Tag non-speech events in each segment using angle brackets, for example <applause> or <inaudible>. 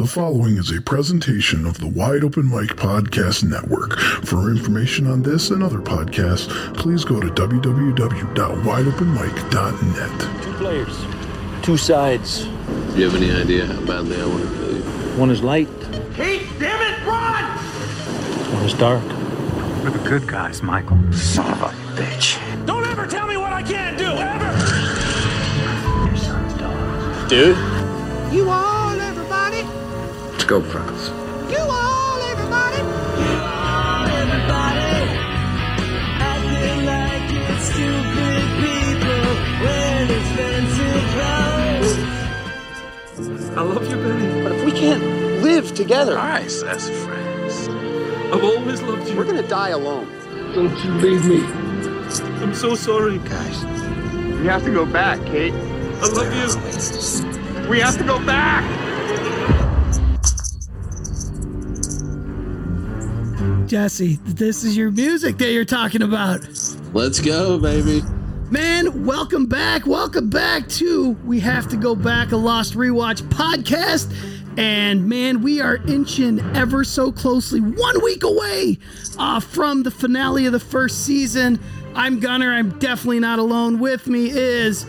The following is a presentation of the Wide Open Mic Podcast Network. For information on this and other podcasts, please go to www.wideopenmic.net. Two players, two sides. Do you have any idea how badly I want to kill you? One is light, Pete, damn it, run! one is dark. We're the good guys, Michael. Son of a bitch. Don't ever tell me what I can't do, ever! Your son's dog. Dude, You all, everybody. Let's go, Franz. You all, everybody. I love you, Benny. But if we can't live together, Nice as friends. I've always loved you. we're gonna die alone. Don't you leave me. I'm so sorry. Guys, We have to go back, Kate. I love you. We have to go back. Jesse, this is your music that you're talking about. Let's go, baby. Man, welcome back. Welcome back to We Have to Go Back, a Lost Rewatch podcast. And man, we are inching ever so closely, one week away uh, from the finale of the first season. I'm Gunner. I'm definitely not alone. With me is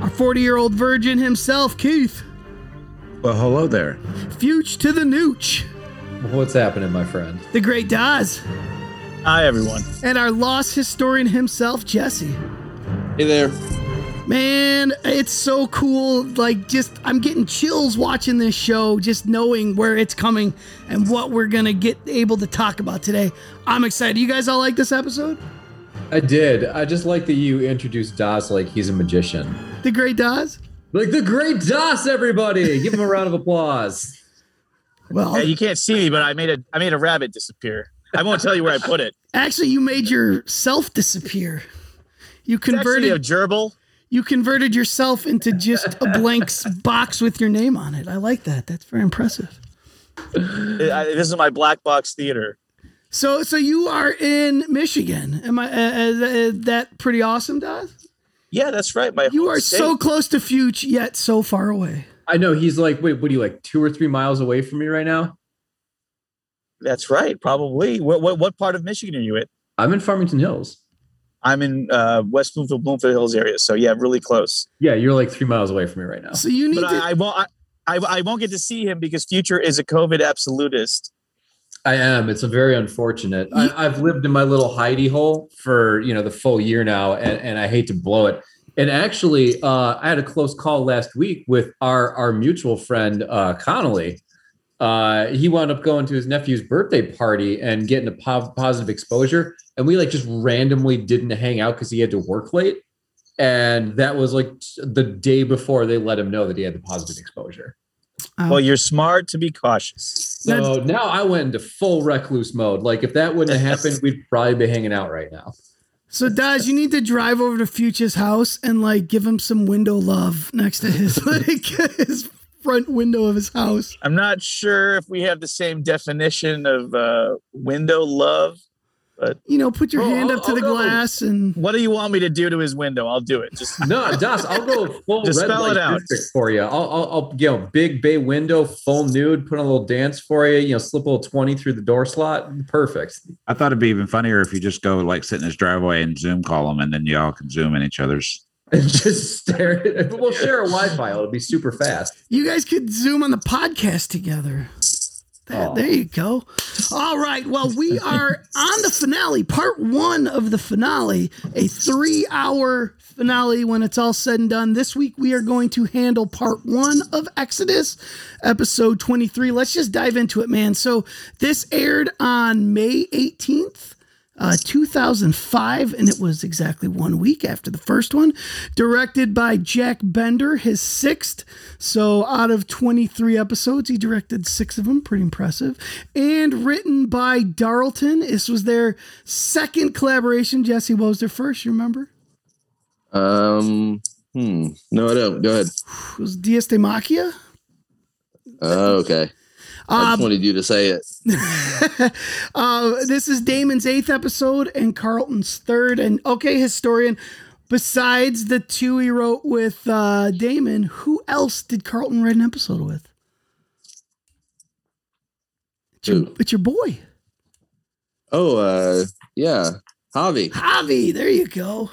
our 40 year old virgin himself, Keith. Well, hello there. Fuge to the Nooch, What's happening, my friend? the great Daz, Hi, everyone. and our lost historian himself, Jesse. Hey there. Man, it's so cool. Like, just, I'm getting chills watching this show, just knowing where it's coming and what we're going to get able to talk about today. I'm excited. You guys all like this episode? I did. I just like that you introduced Das like he's a magician. The Great Daz? Like the great Das, everybody! Give him a round of applause. Well, Yeah, you can't see me, but I made a I made a rabbit disappear. I won't tell you where I put it. <laughs> actually, you made yourself disappear. You It's a converted gerbil. you converted yourself into just a blank <laughs> box with your name on it. I like that. That's very impressive. I- I- This is my black box theater. So, so you are in Michigan. Am I? Uh, uh, uh, that pretty awesome, Daz? Yeah, that's right. My You are state. so close to Fuge, yet so far away. I know he's like, wait, what are you like two or three miles away from me right now? That's right. Probably. What, what what part of Michigan are you in? I'm in Farmington Hills. I'm in uh, West Bloomfield, Bloomfield Hills area. So yeah, really close. Yeah, you're like three miles away from me right now. So you need But to. I, I won't. I, I, I won't get to see him because Future is a COVID absolutist. I am. It's a very unfortunate. I, I've lived in my little hidey hole for you know the full year now, and, and I hate to blow it. And actually, uh, I had a close call last week with our our mutual friend uh, Connolly. Uh, he wound up going to his nephew's birthday party and getting a po- positive exposure, and we like just randomly didn't hang out because he had to work late. And that was like the day before they let him know that he had the positive exposure. Well, you're smart to be cautious. So now I went into full recluse mode. Like if that wouldn't have happened, we'd probably be hanging out right now. So Daz, you need to drive over to Future's house and like give him some window love next to his <laughs> like his front window of his house. I'm not sure if we have the same definition of uh, window love. You know, put your Oh, hand I'll- up to I'll the go. glass and What do you want me to do to his window? I'll do it. Just <laughs> No, Das, I'll go full Just red light it out. for you. I'll, I'll, I'll, you know, big bay window, full nude, put on a little dance for you. You know, slip a little twenty through the door slot. Perfect. I thought it'd be even funnier if you just go like sit in his driveway and Zoom call him, and then y'all can Zoom in each other's. <laughs> And just stare. At, we'll share a Wi-Fi. It'll be super fast. you guys could zoom on the podcast together. There, Aw. there you go. All right. Well, we are on the finale, part one of the finale, a three hour finale when it's all said and done. This week, we are going to handle part one of Exodus, episode 23. Let's just dive into it, man. So, this aired on May 18th. Uh, 2005, and it was exactly one week after the first one. Directed by Jack Bender, his sixth. So, out of 23 episodes, he directed six of them. Pretty impressive. And written by Darlton. This was their second collaboration. Jesse, what was their first? You remember? Um. Hmm. No, I don't. Go ahead. It was Deus Ex Machina. Oh, okay. I Um, just wanted you to say it. <laughs> uh, this is Damon's eighth episode and Carlton's third. And okay, historian, besides the two he wrote with uh, Damon, who else did Carlton write an episode with? It's your, it's your boy, Oh, uh, yeah, Javi. Javi. There you go.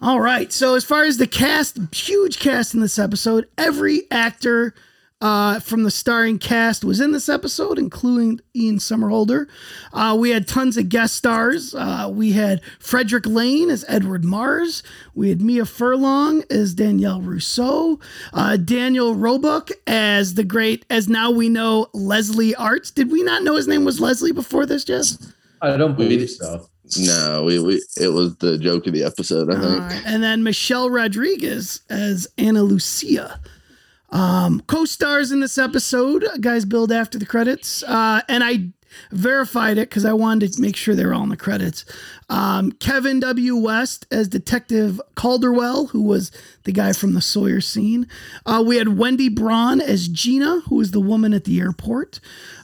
All right. So as far as the cast, huge cast in this episode, every actor uh, from the starring cast was in this episode, including Ian Somerhalder. Uh, we had tons of guest stars. Uh, we had Fredric Lane as Edward Mars. We had Mira Furlan as Danielle Rousseau. Uh, Daniel Roebuck as the great, as now we know, Leslie Arzt. Did we not know his name was Leslie before this, Jess? I don't believe so. No, we, we it was the joke of the episode. I think. Alright, And then Michelle Rodriguez as Ana Lucia. Um, co-stars in this episode, guys build after the credits. Uh, and I verified it because I wanted to make sure they were all in the credits. Um, Kevin W. West as Detective Calderwell, who was the guy from the Sawyer scene. Uh, we had Wendy Braun as Gina, who was the woman at the airport.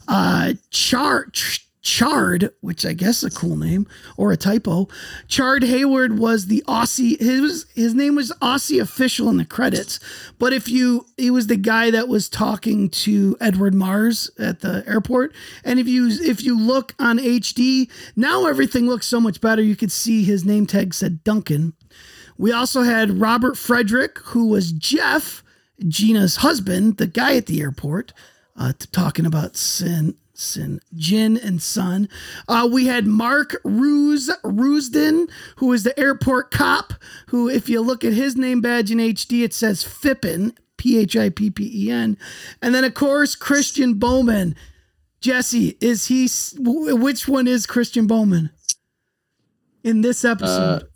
Uh, Char. Ch- Chard, which I guess is a cool name or a typo. Chard Hayward was the Aussie. His his name was Aussie official in the credits, but if you he was the guy that was talking to Edward Mars at the airport. And if you if you look on HD now, everything looks so much better. You could see his name tag said Duncan. We also had Robert Frederick, who was Jeff, Gina's husband, the guy at the airport, uh, talking about sin, sin, Jin and Sun. Uh, we had Mark Ruse Rusden, who is the airport cop. Who, if you look at his name badge in HD, it says Fippen, P H I P P E N, and then of course Christian Bowman. Jesse, is he? Which one is Christian Bowman in this episode? Uh,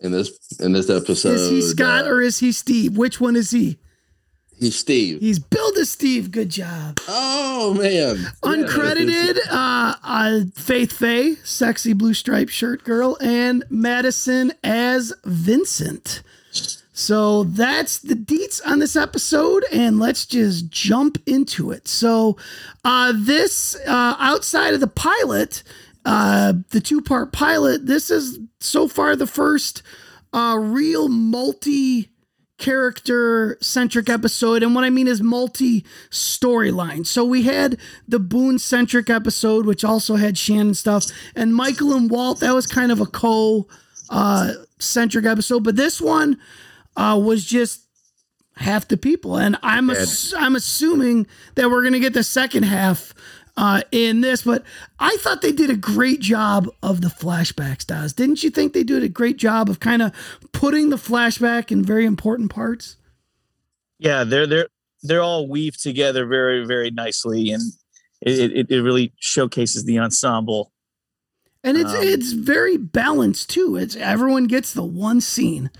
in this in this episode, is he Scott uh, or is he Steve? Which one is he? He's Steve. He's Bill to Steve. Good job. Oh man, Uncredited, uh, uh, Faith Faye, sexy blue striped shirt girl, and Madison as Vincent. So that's the deets on this episode, and let's just jump into it. So, uh, this uh, outside of the pilot, uh, the two part pilot, this is so far the first uh, real multi character centric episode. And what I mean is multi storyline. So we had the Boone centric episode, which also had Shannon stuff, and Michael and Walt, that was kind of a co uh, centric episode. But this one uh, was just half the people. And I'm, ass- I'm assuming that we're going to get the second half. Uh, in this, but I thought they did a great job of the flashbacks, Daz. Didn't you think they did a great job of kind of putting the flashback in very important parts? Yeah, they're they're they're all weaved together very very nicely, and it it, it really showcases the ensemble. And it's Um, it's very balanced too. It's everyone gets the one scene.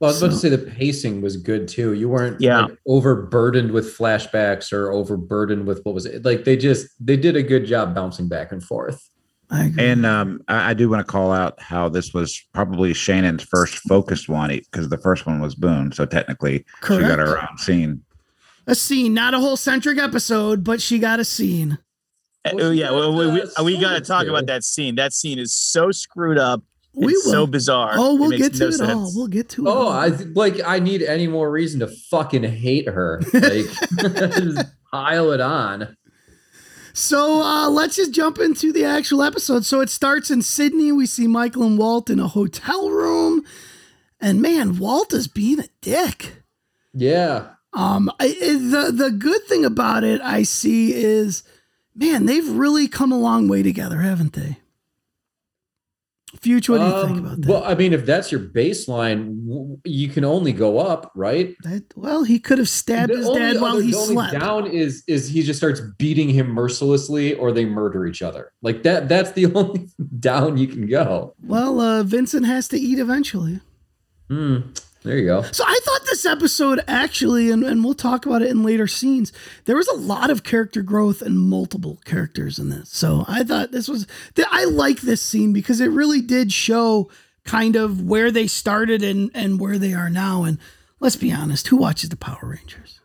Well, I was about to say the pacing was good too. You weren't Yeah. like, overburdened with flashbacks or overburdened with what was it like. They just they did a good job bouncing back and forth. I agree. And um, I, I do want to call out how this was probably Shannon's first focused one because the first one was Boone. So technically, she got Correct. her own scene. a scene, not a whole centric episode, but she got a scene. Uh, Well, yeah, well, we, we, we got to talk too. about that scene. That scene is so screwed up. We it's will. so bizarre. oh, we'll get to no it sense. all. We'll get to it. Oh. I like I need any more reason to fucking hate her. Like <laughs> <laughs> just pile it on. So uh, let's just jump into the actual episode. So it starts in Sydney. We see Michael and Walt in a hotel room, and man, Walt is being a dick. Yeah. Um, I, I- the the good thing about it I see is, man, they've really come a long way together, haven't they? Future, what do you think Um, about that? Well, I mean, if that's your baseline, you can only go up, right? That- well, he could have stabbed The his dad while other- he the only slept. down is is he just starts beating him mercilessly, or they murder each other. Like that. That's the <laughs> only down you can go. Well, uh, Vincent has to eat eventually. Hmm. There you go. So I thought this episode actually, and, and we'll talk about it in later scenes, there was a lot of character growth and multiple characters in this. So I thought this was, th- I like this scene because it really did show kind of where they started and, and where they are now. And let's be honest, who watches the Power Rangers?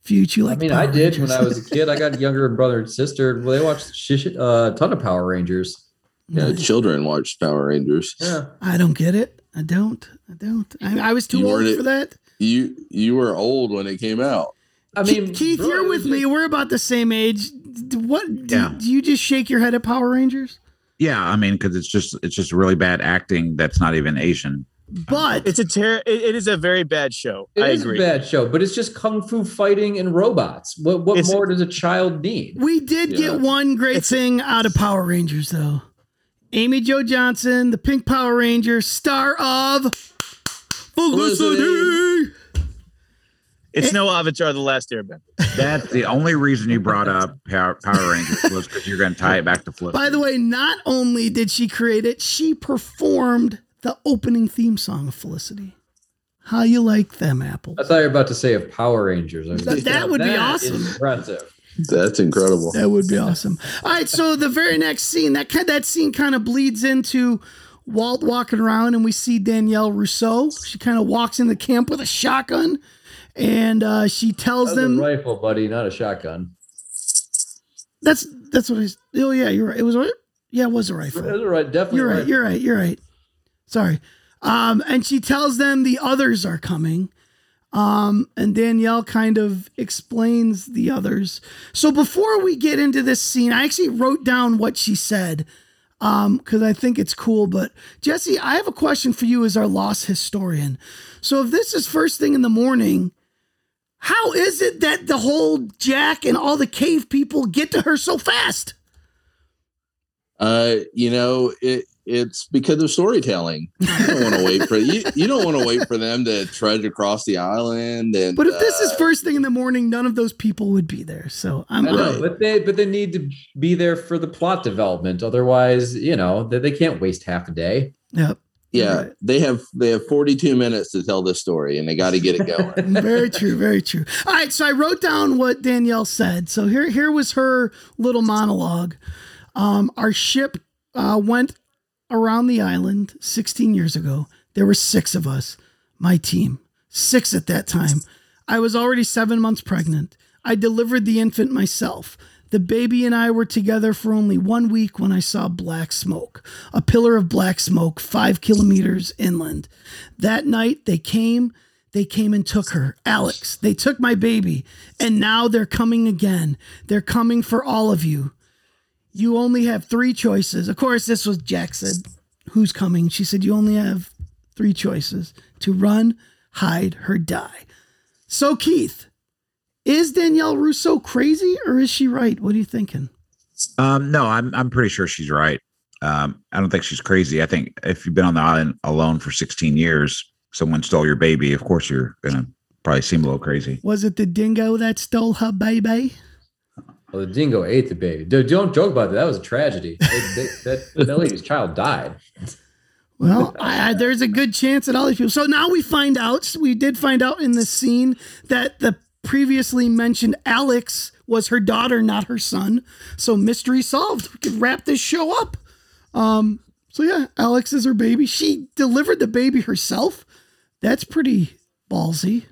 Future, like I mean, the I Power did when I was a kid. I got a <laughs> younger brother and sister. Well, they watched shish, uh, a ton of Power Rangers. Yeah, children watched Power Rangers. Yeah. I don't get it. I don't. I don't. I, I was too old weren't- for that. You you were old when it came out. I mean, Keith, bro, you're with was me. We're about the same age. what? Do, Yeah. do you just shake your head at Power Rangers? Yeah, I mean, because it's just it's just really bad acting. That's not even Asian. But it's a ter- it, it is a very bad show. It I is agree. a bad show, but it's just kung fu fighting and robots. What what It's- more does a child need? we did Yeah. get one great thing out of Power Rangers, though. Amy Jo Johnson, the Pink Power Ranger, star of Felicity. It's no Avatar: The Last Airbender. That's the only reason you brought up Power, Power Rangers was because you're going to tie it back to Flip. By the way, not only did she create it, she performed the opening theme song of Felicity. How you like them apples? I thought you were about to say of Power Rangers. I mean, That- that would be awesome. Impressive. That's incredible. That would be awesome. All right, so the very next scene, that kind that scene kind of bleeds into Walt walking around, and we see Danielle Rousseau. She kind of walks in the camp with a shotgun, and uh, she tells them a rifle, buddy, not a shotgun. that's that's what he's. Oh yeah, you're right. It was a yeah, it was a That rifle. was a right, definitely. You're a right. rifle. You're right. You're right. Sorry. Um, and she tells them the others are coming. Um, and Danielle kind of explains the others. So before we get into this scene, I actually wrote down what she said. Um, because I think it's cool. But Jesse, I have a question for you as our lost historian. So if this is first thing in the morning, how is it that the whole Jack and all the cave people get to her so fast? Uh, you know, it it's because of storytelling. You don't want to wait for you. You don't want to wait for them to trudge across the island. And But if this is uh, first thing in the morning, none of those people would be there. So I'm I know, but they but they need to be there for the plot development. Otherwise, you know, they, they can't waste half a day. Yep. yeah, Right. they have they have 42 minutes to tell this story, and they got to get it going. <laughs> Very true. Very true. All right. So I wrote down what Danielle said. So here, here was her little monologue. Um, our ship uh, went around the island 16 years ago. There were six of us, my team, six at that time. I was already seven months pregnant. I delivered the infant myself. The baby and I were together for only one week when I saw black smoke, a pillar of black smoke five kilometers inland. That night they came, they came and took her, Alex. They took my baby, and now they're coming again. They're coming for all of you. You only have three choices. Of course, this was Jack said, Who's coming? She said, You only have three choices to run, hide, or die. So, Keith, is Danielle Rousseau crazy or is she right? What are you thinking? Um, no, I'm I'm pretty sure she's right. Um, I don't think she's crazy. I think if you've been on the island alone for 16 years, someone stole your baby. Of course, you're gonna probably seem a little crazy. Was it the dingo that stole her baby? Well, the dingo ate the baby. Dude, don't joke about that. That was a tragedy. They- they- that, that <laughs> lady's child died. Well, I, I, there's a good chance that all these people. So now we find out. We did find out in this scene that the previously mentioned Alex was her daughter, not her son. So mystery solved. We could wrap this show up. Um. So yeah, Alex is her baby. She delivered the baby herself. That's pretty ballsy.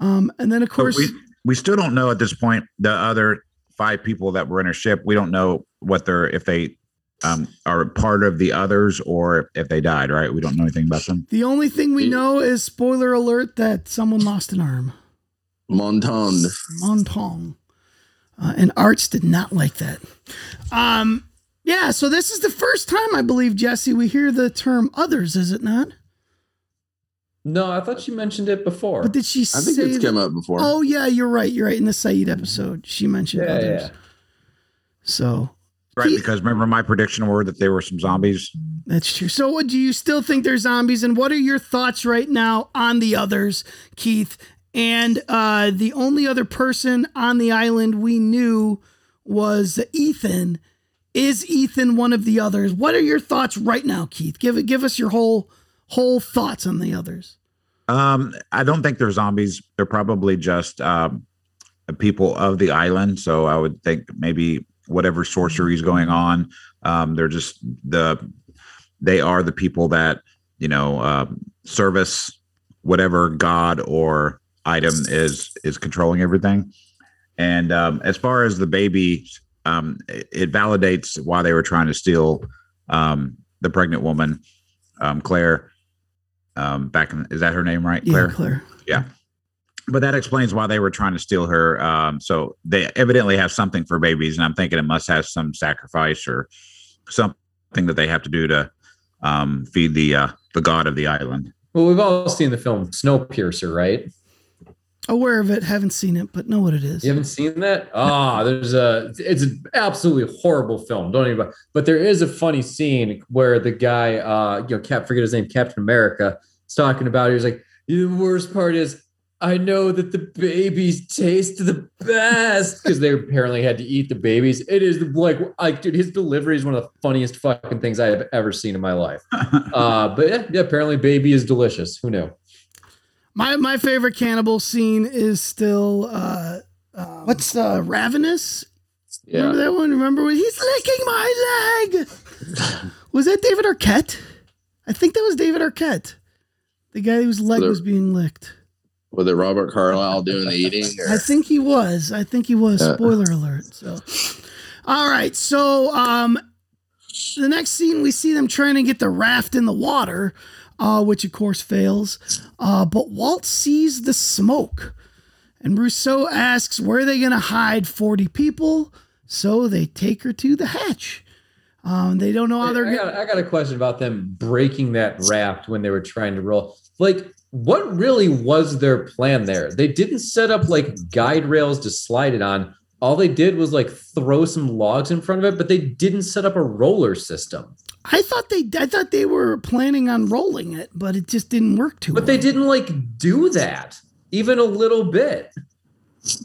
Um. And then of course, we we still don't know at this point the other five people that were in her ship. We don't know what they're if they um, are part of the others or if they died. Right? We don't know anything about them. the only thing we know is spoiler alert that someone lost an arm. Montand. Montong. Uh, and Arzt did not like that. Um, yeah, so this is the first time I believe, Jesse, we hear the term others, is it not? No, I thought she mentioned it before. But did she I think it's that- come up before. Oh yeah, you're right. You're right. In the Sayid episode, she mentioned Yeah, others. yeah. So Right? He- because remember my prediction were that there were some zombies. that's true. So what do you still think they're zombies? And what are your thoughts right now on the others, Keith? And uh, the only other person on the island we knew was Ethan. Is Ethan one of the others? What are your thoughts right now, Keith? Give it. Give us your whole whole thoughts on the others. Um, I don't think they're zombies. They're probably just um, people of the island. So I would think maybe whatever sorcery is going on, um, they're just the they are the people that you know um, service whatever god or item is is controlling everything. And um, as far as the baby, um, it, it validates why they were trying to steal um, the pregnant woman, um, Claire. Um, back in is that her name right, Claire? Yeah, Claire. Yeah. but that explains why they were trying to steal her. Um, so they evidently have something for babies, and I'm thinking it must have some sacrifice or something that they have to do to um, feed the uh, the god of the island. Well, we've all seen the film Snowpiercer, right? Aware of it, haven't seen it, but know what it is. You haven't seen that? Ah, there's a. It's an absolutely horrible film. Don't even. But there is a funny scene where the guy, uh, you know, Cap, forget his name, Captain America, is talking about. He was like, the worst part is I know that the babies taste the best because they apparently had to eat the babies. It is like, like, dude, his delivery is one of the funniest fucking things I have ever seen in my life. <laughs> uh, but yeah, yeah, apparently, baby is delicious. Who knew? My my favorite cannibal scene is still uh, uh what's uh Ravenous? Yeah. Remember that one? Remember when he's licking my leg? <laughs> was that David Arquette? I think that was David Arquette, the guy whose leg was being licked. Was it Robert Carlyle doing the eating? <laughs> I think he was. I think he was. Yeah. Spoiler alert. So, all right. So, um, the next scene we see them trying to get the raft in the water, uh, which of course fails. Uh, but Walt sees the smoke, and Rousseau asks where are they going to hide forty people. So they take her to the hatch. Um, they don't know how they're. I got, I got a question about them breaking that raft when they were trying to roll. Like, what really was their plan there? They didn't set up like guide rails to slide it on. All they did was like throw some logs in front of it, but they didn't set up a roller system. I thought they. I thought they were planning on rolling it, but it just didn't work too. But they didn't like do that even a little bit.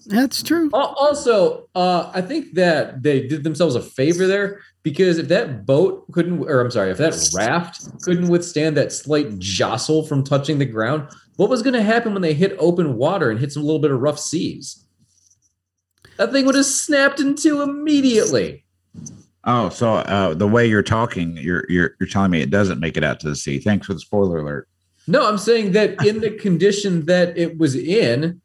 That's true. Also, uh, I think that they did themselves a favor there because if that boat couldn't, or I'm sorry, if that raft couldn't withstand that slight jostle from touching the ground, what was going to happen when they hit open water and hit some little bit of rough seas? That thing would have snapped in two immediately. Oh, so uh, the way you're talking, you're you're you're telling me it doesn't make it out to the sea. Thanks for the spoiler alert. No, I'm saying that in the condition that it was in,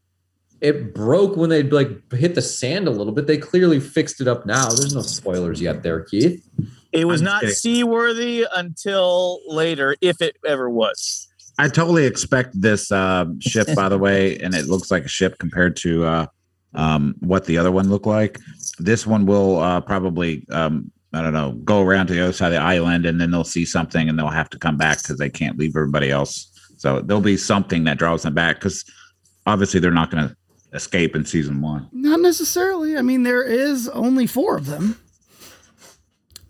it broke when they like hit the sand a little bit. They clearly fixed it up now. There's no spoilers yet there, Keith. It was I'm not kidding. seaworthy until later, if it ever was. I totally expect this um, ship, by the way, and it looks like a ship compared to uh, um, what the other one looked like. This one will uh, probably, um, I don't know, go around to the other side of the island, and then they'll see something, and they'll have to come back because they can't leave everybody else. So there'll be something that draws them back because obviously they're not going to escape in season one. Not necessarily. I mean, there is only four of them.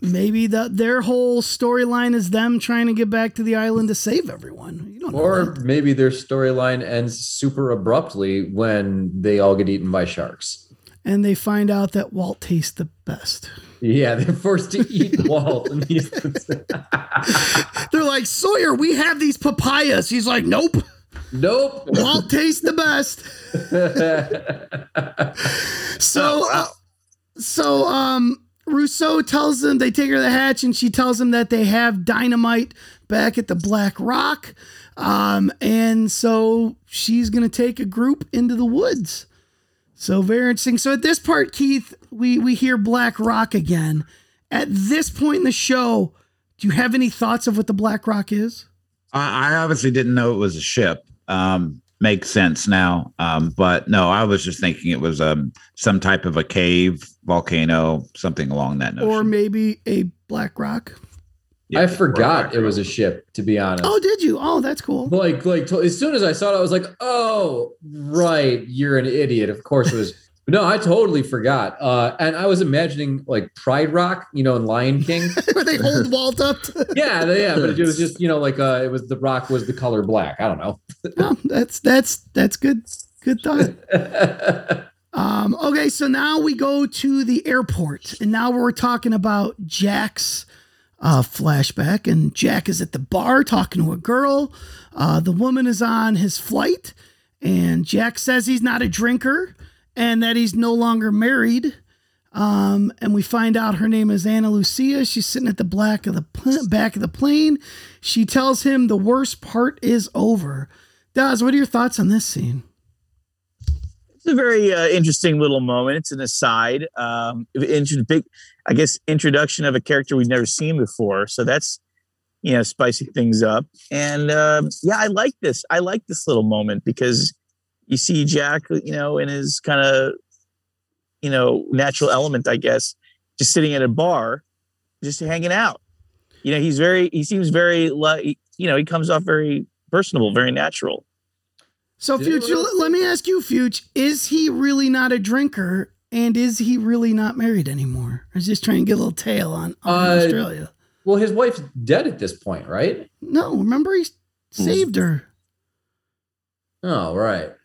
Maybe the their whole storyline is them trying to get back to the island to save everyone. You don't know. Or maybe their storyline ends super abruptly when they all get eaten by sharks. And they find out that Walt tastes the best. Yeah, they're forced to eat <laughs> Walt. <laughs> They're like, Sawyer, we have these papayas. He's like, nope. nope. Walt tastes the best. <laughs> So, uh, so um, Rousseau tells them they take her to the hatch, and she tells them that they have dynamite back at the Black Rock, um, and so she's gonna take a group into the woods. So very interesting. So at this part, Keith, we we hear Black Rock again. At this point in the show, do you have any thoughts of what the Black Rock is? I, I obviously didn't know it was a ship. Um, makes sense now. Um, but no, I was just thinking it was um, some type of a cave, volcano, something along that notion. Or maybe a Black Rock? I forgot it was a ship, to be honest. Oh, did you? Oh, that's cool. Like, like to- as soon as I saw it, I was like, "Oh, right, you're an idiot." Of course, it was. <laughs> No, I totally forgot. Uh, and I was imagining like Pride Rock, you know, in Lion <laughs> King. Where they hold Walt up. To- <laughs> yeah, yeah, but it was just you know like uh, it was the rock was the color black. I don't know. No, that's that's that's good. Good thought. Um, okay, so now we go to the airport, and now we're talking about Jack's uh, flashback. And Jack is at the bar talking to a girl. Uh, the woman is on his flight, and Jack says he's not a drinker and that he's no longer married. Um, and we find out her name is Ana Lucia. She's sitting at the back of the pl- back of the plane. She tells him the worst part is over. Daz, what are your thoughts on this scene? It's a very uh, interesting little moment. It's an aside. Um, big, I guess, introduction of a character we've never seen before. So that's, you know, spicing things up. And um, yeah, I like this. I like this little moment because, you see Jack, you know, in his kind of, you know, natural element, I guess, just sitting at a bar, just hanging out. You know, he's very, he seems very, like, you know, he comes off very personable, very natural. So, Future, let me ask you, Future, is he really not a drinker? And is he really not married anymore? I was just trying to get a little tail on, on Uh, Australia. Well, his wife's dead at this point, right? No, remember he saved her. Oh, right. <laughs>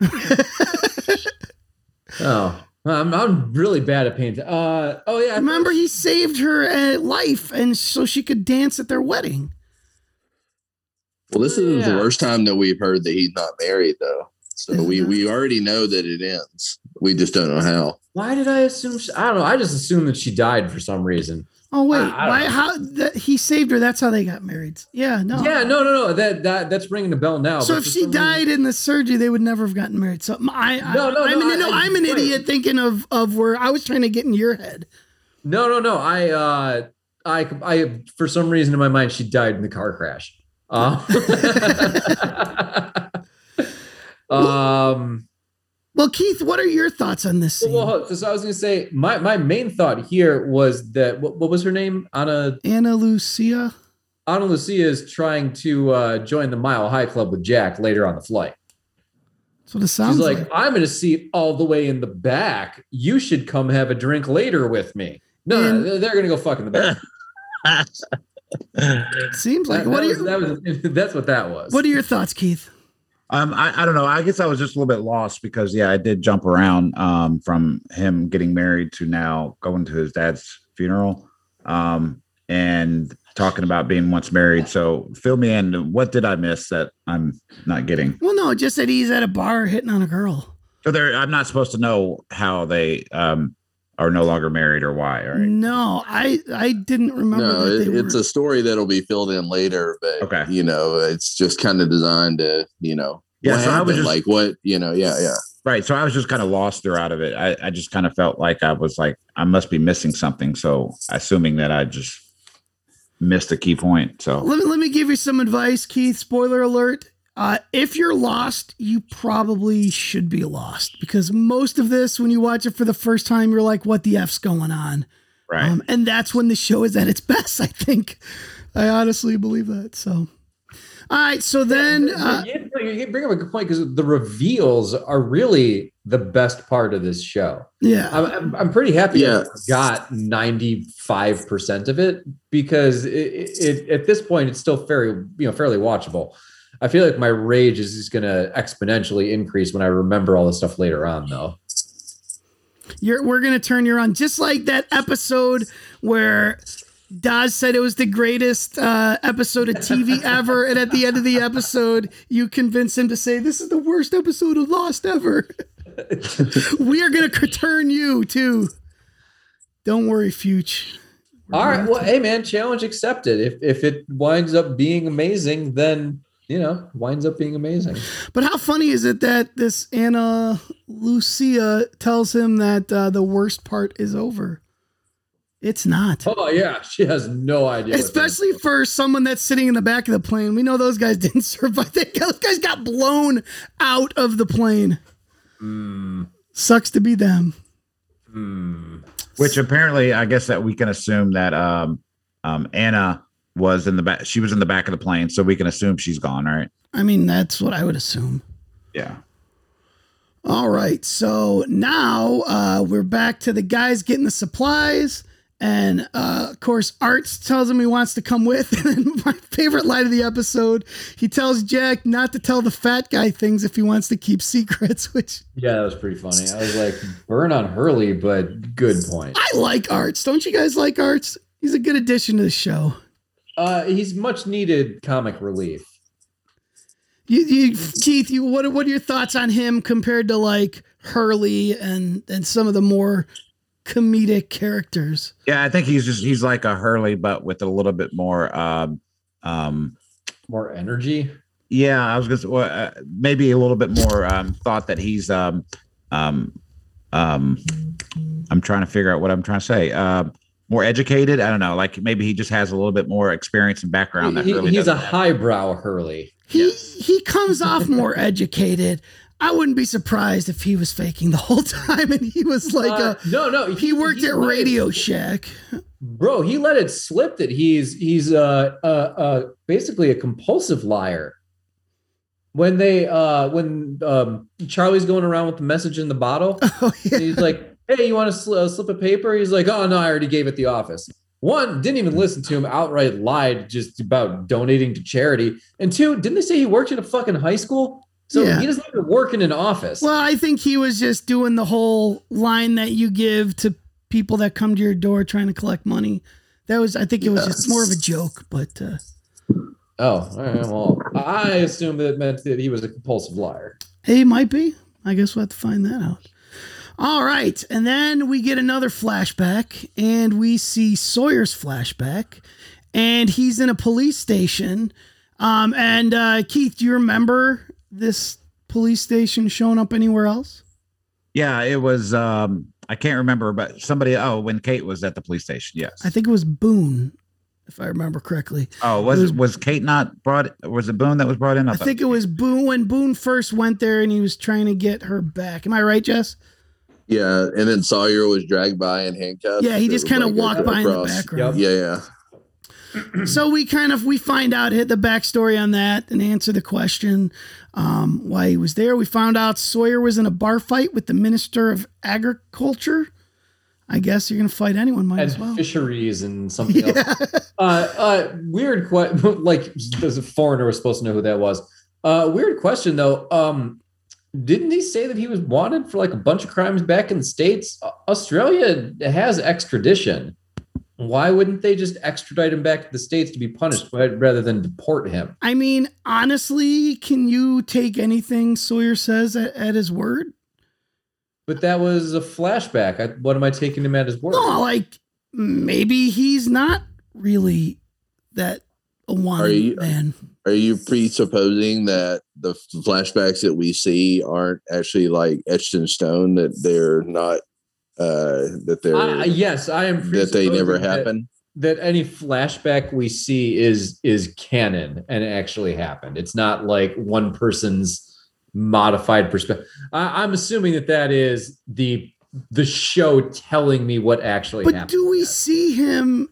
oh, I'm, I'm really bad at painting. Uh, oh yeah. Remember he saved her uh, life, and so she could dance at their wedding. Well, this is the Yeah. worst time that we've heard that he's not married, though. So we we already know that it ends. We just don't know how. Why did I assume? She, I don't know. I just assumed that she died for some reason. Oh wait, I- I why? know. How that he saved her? That's how they got married. Yeah, no. Yeah, no, no, no. That that that's ringing a bell now. So if she some reason- died in the surgery, they would never have gotten married. So I, I No, no, I'm no, an, no, I- I'm an right. idiot thinking of of where I was trying to get in your head. No, no, no. I, uh, I, I, for some reason in my mind, she died in the car crash. Uh, um, <laughs> <laughs> Well, Keith, what are your thoughts on this scene? well, so I was going to say my my main thought here was that what, what was her name? Ana Ana Lucia. Ana Lucia is trying to uh, join the Mile High Club with Jack later on the flight. That's what it sounds She's like, like. I'm going to seat all the way in the back. You should come have a drink later with me. No, no, And- they're- they're going to go fuck in the back. <laughs> Seems like. That- what that are was- that was <laughs> that's what that was. What are your thoughts, Keith? Um, I, I don't know. I guess I was just a little bit lost because yeah, I did jump around um, from him getting married to now going to his dad's funeral um, and talking about being once married. So fill me in. What did I miss that I'm not getting? Well, no, just that he's at a bar hitting on a girl. So there, I'm not supposed to know how they um, are no longer married or why. Right? No, I I didn't remember No, that it, it's were. a story that'll be filled in later, but Okay. you know, it's just kind of designed to, you know, Yeah, so I was just- like what, you know, yeah, yeah. Right. So I was just kind of lost throughout of it. I, I just kind of felt like I was like, I must be missing something. So assuming that I just missed a key point. So let me let me give you some advice, Keith. Spoiler alert. Uh, if you're lost, you probably should be lost because most of this, when you watch it for the first time, you're like, "What the f's going on?" right. Um, and that's when the show is at its best. I think. I honestly believe that. So, all right. So then, uh, you, you bring up a good point because the reveals are really the best part of this show. yeah, I'm, I'm, I'm pretty happy Yeah. I got 95% of it because it, it, at this point it's still fairly you know fairly watchable. I feel like my rage is just going to exponentially increase when I remember all the stuff later on though. you're we're gonna turn you on, just like that episode where. Daz said it was the greatest uh, episode of TV <laughs> ever, and at the end of the episode, you convince him to say, "This is the worst episode of Lost ever." <laughs> we are gonna turn you too. Don't worry, Fuge. All right, well hey man, challenge accepted. If if it winds up being amazing then you know, winds up being amazing. But how funny is it that this Ana Lucia tells him that uh, the worst part is over? It's not. Oh yeah, she has no idea. what that is. Especially for someone that's sitting in the back of the plane. We know those guys <laughs> didn't survive. They, those guys got blown out of the plane. Mm, Sucks to be them. mm. Which apparently, I guess that we can assume that um, um, Ana was in the back. She was in the back of the plane, so we can assume she's gone, right? I mean, that's what I would assume. Yeah. All right. So now uh, we're back to the guys getting the supplies. And uh, of course, Arzt tells him he wants to come with. <laughs> And my favorite line of the episode, he tells Jack not to tell the fat guy things if he wants to keep secrets, <laughs> which Yeah, that was pretty funny. I was like, burn on Hurley, but good point. I like Arzt. Don't you guys like Arzt? He's a good addition to the show. Uh, he's much needed comic relief. You, you, Keith, you, what, are- what are your thoughts on him compared to like Hurley and, and some of the more comedic characters? Yeah, I think he's just he's like a Hurley, but with a little bit more um um More energy. yeah, I was gonna say well, uh, maybe a little bit more um thought that he's um um um I'm trying to figure out what I'm trying to say. Um more educated. I don't know. Like maybe he just has a little bit more experience and background that He- Hurley he's a doesn't have. highbrow Hurley. He he comes off <laughs> more educated. I wouldn't be surprised if he was faking the whole <laughs> time and he was like Uh, a no, no, he, worked at let it- Radio Shack. bro. He let it slip that he's he's uh uh, uh basically a compulsive liar. When they uh when um Charlie's going around with the message in the bottle, <laughs> Oh yeah. he's like, "Hey, you want to sl- uh, slip of paper?" He's like, "Oh no, I already gave it the office." One didn't even listen to him. Outright lied just about donating to charity. And two, didn't they say he worked in a fucking high school? So Yeah. he doesn't even work in an office. Well, I think he was just doing the whole line that you give to people that come to your door trying to collect money. That was I think it was just more of a joke, but uh Oh, all right. Well, I assume that meant that he was a compulsive liar. He might be. I guess we'll have to find that out. All right. And then we get another flashback, and we see Sawyer's flashback, and he's in a police station. Um, and uh, Keith, do you remember this police station showing up anywhere else? Yeah, it was. um I can't remember, but somebody. Oh, when Kate was at the police station. Yes. I think it was Boone, if I remember correctly. Oh, was It was- was Kate not brought? Was it Boone that was brought in? I thought- think it was Boone when Boone first went there and he was trying to get her back. Am I right, Jess? Yeah, and then Sawyer was dragged by and handcuffed. Yeah, he just kinda like walked by in the across. background. Yeah, yeah. <clears throat> so we kind of we find out hit the backstory on that and answer the question um, why he was there. We found out Sawyer was in a bar fight with the Minister of Agriculture. I guess you're gonna fight anyone, might and as well. fisheries and something else. <laughs> Uh, uh, weird question. <laughs> Like as a foreigner was supposed to know who that was. Uh, weird question though. Um, didn't he say that he was wanted for like a bunch of crimes back in the states? Australia has extradition. Why wouldn't they just extradite him back to the states to be punished rather than deport him? I mean, honestly, can you take anything Sawyer says at, at his word? But that was a flashback. I, what am I taking him at his word? No, like maybe he's not really that a Are wanted you man. Are you presupposing that the flashbacks that we see aren't actually like etched in stone that they're not uh that they're I, I- yes, I am. that they never presupposing that- happen? that any flashback we see is is canon and it actually happened. It's not like one person's modified perspective. I, I'm assuming that that is the the show telling me what actually But happened. do we see him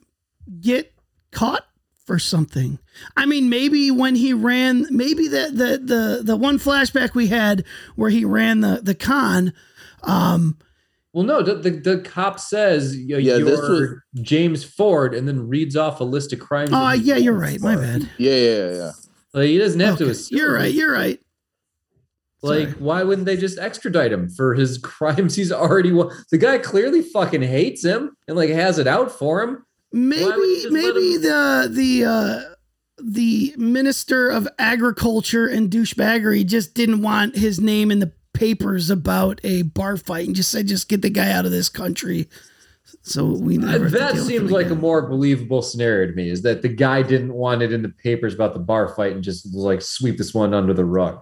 get caught for something? I mean, maybe when he ran, maybe the the the the one flashback we had where he ran the the con. Um, well, no, the, the, the cop says you Yeah, you're this was- James Ford and then reads off a list of crimes. oh that he yeah, you're did right. My before. bad. Yeah, yeah, yeah. Like, he doesn't have to assume. You're right. You're right. Like, Sorry. why wouldn't they just extradite him for his <laughs> crimes he's already wa- The guy clearly fucking hates him and like has it out for him. Maybe maybe the the uh the minister of agriculture and douchebaggery just didn't want his name in the papers about a bar fight and just said just get the guy out of this country. So we Uh, never that seems like a more believable scenario to me is that the guy didn't want it in the papers about the bar fight and just was like sweep this one under the rug.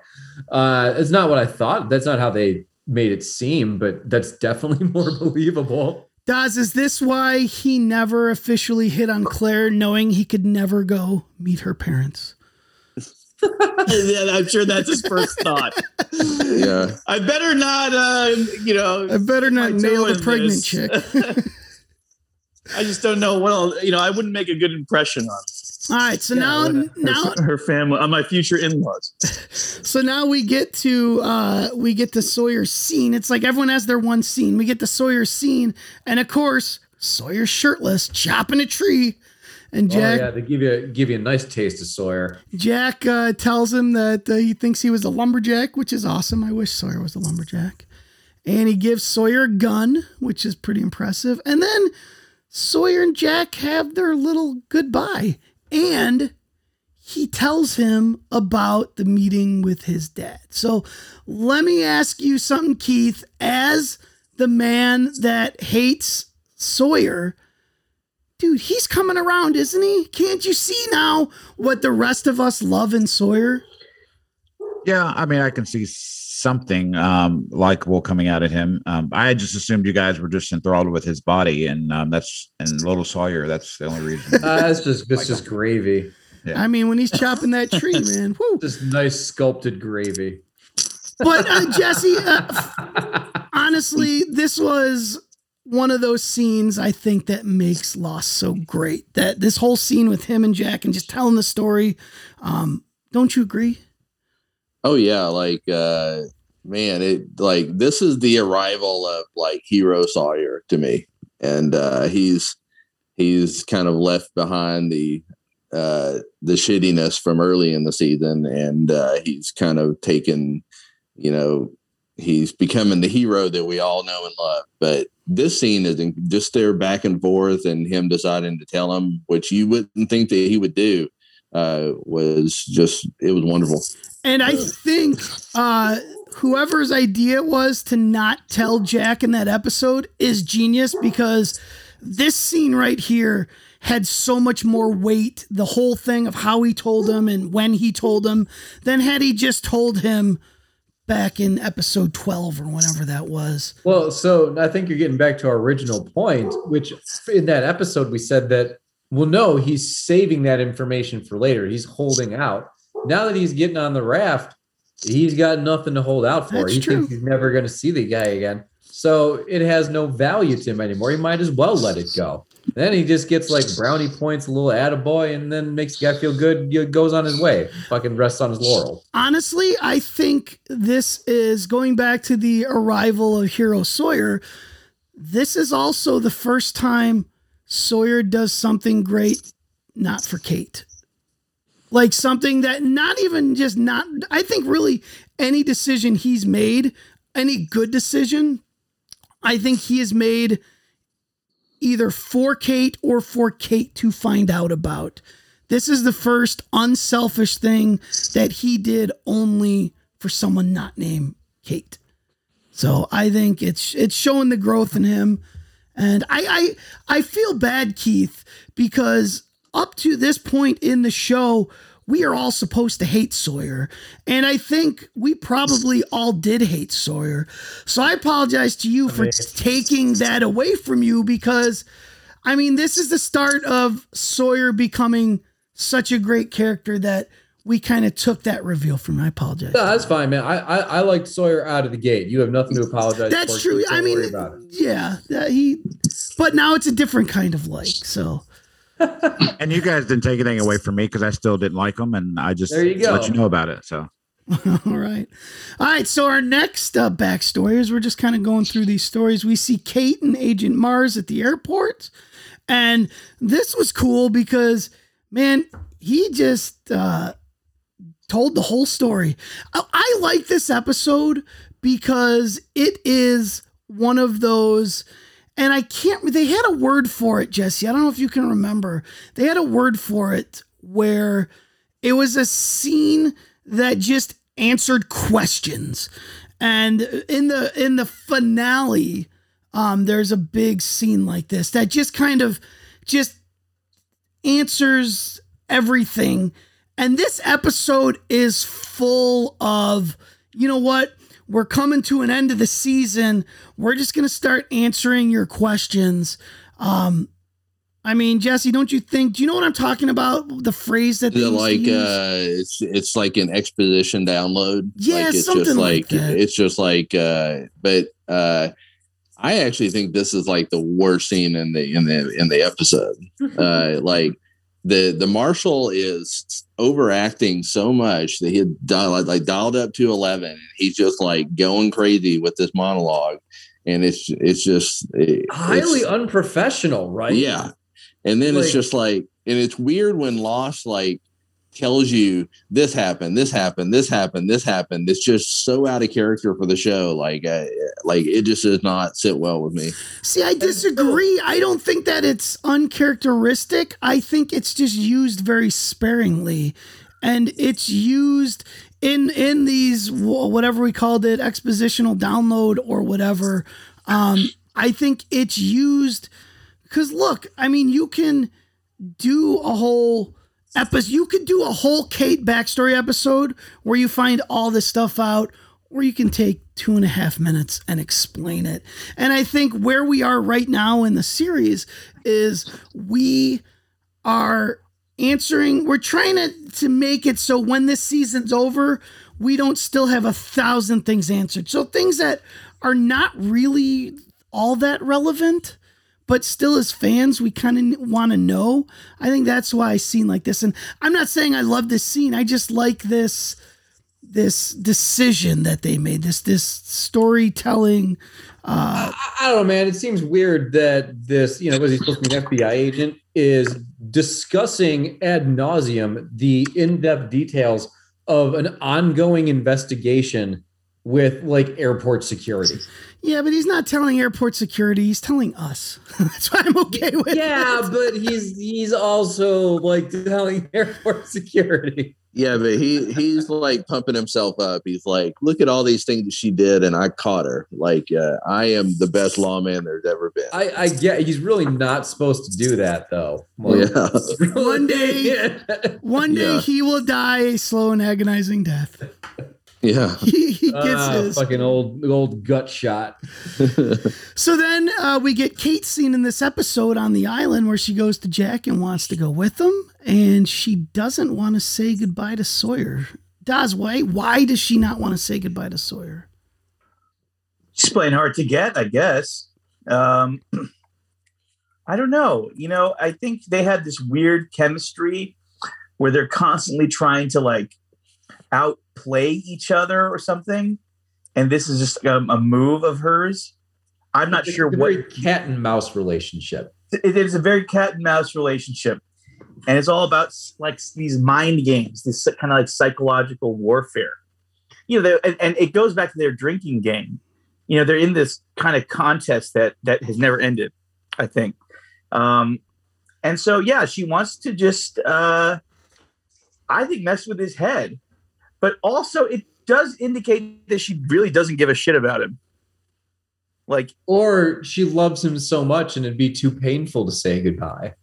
Uh, it's not what I thought. That's not how they made it seem, but that's definitely <laughs> more believable. Daz, is this why he never officially hit on Claire, knowing he could never go meet her parents? <laughs> yeah, I'm sure that's his first thought. Yeah. I better not, uh, you know. I better not nail the pregnant this. chick. <laughs> I just don't know what else, you know. I wouldn't make a good impression on All right, so now now her, her family, on my future in-laws. <laughs> So now we get to uh we get to Sawyer's scene. It's like everyone has their one scene. We get the Sawyer scene, and of course, Sawyer's shirtless, chopping a tree. And Jack oh yeah, they give you give you a nice taste of Sawyer. Jack uh, tells him that uh, he thinks he was a lumberjack, which is awesome. I wish Sawyer was a lumberjack. And he gives Sawyer a gun, which is pretty impressive. And then Sawyer and Jack have their little goodbye. And he tells him about the meeting with his dad. So let me ask you something, Keith. As the man that hates Sawyer, dude, he's coming around, isn't he? Can't you see now what the rest of us love in Sawyer? Yeah, I mean, I can see something um, likable coming out of him. Um, I just assumed you guys were just enthralled with his body, and um, that's and Little Sawyer. That's the only reason. <laughs> Uh, it's just it's just gravy. Yeah. I mean, when he's chopping that tree, <laughs> man, whoo. Just nice sculpted gravy. but uh, Jesse, uh, <laughs> honestly, this was one of those scenes I think that makes Lost so great. That this whole scene with him and Jack and just telling the story. Um, don't you agree? Oh yeah, like uh man, it like this is the arrival of like hero Sawyer to me. And uh he's he's kind of left behind the uh the shittiness from early in the season and uh he's kind of taken, you know, he's becoming the hero that we all know and love. But this scene is just their back and forth and him deciding to tell him, which you wouldn't think that he would do, uh, was just it was wonderful. And I think uh, whoever's idea it was to not tell Jack in that episode is genius because this scene right here had so much more weight. The whole thing of how he told him and when he told him than had he just told him back in episode 12 or whatever that was. Well, so I think you're getting back to our original point, which in that episode we said that, well, no, he's saving that information for later. He's holding out. Now that he's getting on the raft, he's got nothing to hold out for. That's he true. thinks he's never going to see the guy again. So it has no value to him anymore. He might as well let it go. Then he just gets like brownie points, a little attaboy, and then makes the guy feel good. He goes on his way, fucking rests on his laurel. Honestly, I think this is going back to the arrival of Hero Sawyer. This is also the first time Sawyer does something great, not for Kate. Like something that not even just not, I think really any decision he's made, any good decision, I think he has made either for Kate or for Kate to find out about. This is the first unselfish thing that he did only for someone not named Kate. So I think it's it's showing the growth in him. And I I I feel bad, Keith, because up to this point in the show, we are all supposed to hate Sawyer. And I think we probably all did hate Sawyer. So I apologize to you for taking that away from you because I mean, this is the start of Sawyer becoming such a great character that we kind of took that reveal from. I apologize. No, that's fine, man. I, I I liked Sawyer out of the gate. You have nothing to apologize. That's for. true. Don't I mean, worry about it. yeah, that he. But now it's a different kind of like. So <laughs> and you guys didn't take anything away from me because I still didn't like them, and I just There you go. let you know about it. So <laughs> all right, all right. So our next uh, backstory is we're just kind of going through these stories. We see Kate and Agent Mars at the airport, and this was cool because man, he just uh, told the whole story. I, I like this episode because it is one of those. And I can't, they had a word for it, Jesse. I don't know if you can remember. They had a word for it where it was a scene that just answered questions. And in the in the finale, um, there's a big scene like this that just kind of just answers everything. And this episode is full of, you know what? We're coming to an end of the season. We're just going to start answering your questions. Um, I mean, Jesse, don't you think? Do you know what I'm talking about? The phrase that they like uh it's it's like an exposition download Yeah, like it's something just like like, that. it's just like uh but uh i actually think this is like the worst scene in the in the in the episode uh like the the marshal is overacting so much that he had dialed like dialed up to 11 and he's just like going crazy with this monologue and it's it's just it- Highly it's- unprofessional, right? yeah. And then it's just like, and it's weird when Lost like tells you this happened, this happened, this happened, this happened. It's just so out of character for the show. Like, uh, like it just does not sit well with me. See, I disagree. I don't think that it's uncharacteristic. I think it's just used very sparingly, and it's used in in these whatever we called it, expositional download or whatever. Um, I think it's used because look, I mean, you can do a whole episode. You could do a whole Kate backstory episode where you find all this stuff out, or you can take two and a half minutes and explain it. And I think where we are right now in the series is we are answering we're trying to to make it so when this season's over we don't still have a thousand things answered. So things that are not really all that relevant, but still as fans, we kind of want to know. I think that's why I scene like this. And I'm not saying I love this scene. I just like this this decision that they made. This this storytelling. Uh, I, I don't know, man. It seems weird that this, you know, was he supposed to be an FBI agent, is discussing ad nauseum the in-depth details of an ongoing investigation with like airport security. Yeah, but he's not telling airport security. He's telling us. <laughs> That's why I'm okay with. Yeah, it. <laughs> but he's he's also like telling <laughs> airport security. Yeah, but he he's like pumping himself up. He's like, look at all these things she did, and I caught her. Like, uh, I am the best lawman there's ever been. I, I get he's really not supposed to do that though. Like, yeah. one day, one day Yeah. he will die a slow and agonizing death. Yeah. <laughs> He, he gets Ah, his. fucking old old gut shot. <laughs> So then uh, we get Kate seen in this episode on the island where she goes to Jack and wants to go with him, and she doesn't want to say goodbye to Sawyer. Daz, why? Why does she not want to say goodbye to Sawyer? She's playing hard to get, I guess. Um, <clears throat> I don't know. You know, I think they had this weird chemistry where they're constantly trying to like outplay each other or something. And this is just a, a move of hers. I'm not It's sure a what cat and mouse relationship. it is a very cat and mouse relationship and it's all about like these mind games this kind of like psychological warfare you know and, and it goes back to their drinking game you know they're in this kind of contest that that has never ended i think um and so yeah she wants to just uh i think mess with his head but also it does indicate that she really doesn't give a shit about him like Or she loves him so much and it'd be too painful to say goodbye.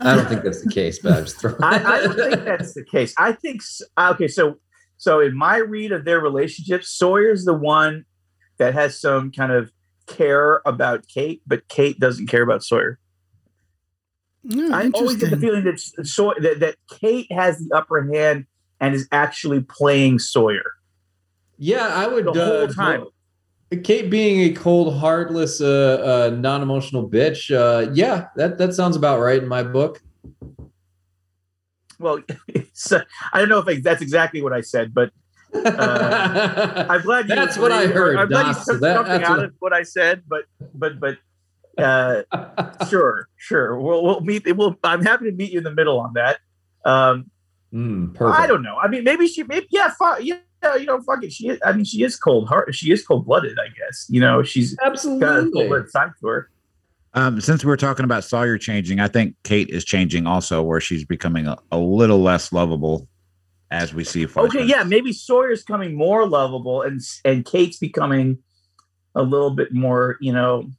I don't think that's the case, but I'm just <laughs> throwing. I, I don't think that's the case. I think okay. So so in my read of their relationship, Sawyer's the one that has some kind of care about Kate, but Kate doesn't care about Sawyer. Hmm, I always get the feeling that, S- Saw- that that Kate has the upper hand and is actually playing Sawyer Yeah, I would. the whole uh, time. Kate being a cold, heartless, uh, uh, non-emotional bitch. Uh, yeah, that that sounds about right in my book. Well, <laughs> it's, uh, I don't know if I, that's exactly what I said, but uh, I'm glad <laughs> you. That's what I heard, I'm glad you took that- something out what- of what I said, but but but uh, <laughs> sure, sure. We'll we'll meet. We'll. I'm happy to meet you in the middle on that. Um, Mm, perfect. I don't know. I mean, maybe she. Maybe yeah. Fuck, yeah. You know, fuck it. She. Is, I mean, she is cold heart. She is cold blooded. I guess. You know, she's got a cold Absolutely. blooded side to her. Um, since we're talking about Sawyer changing, I think Kate is changing also, where she's becoming a, a little less lovable as we see. Okay, yeah, maybe Sawyer's coming more lovable, and and Kate's becoming a little bit more, you know,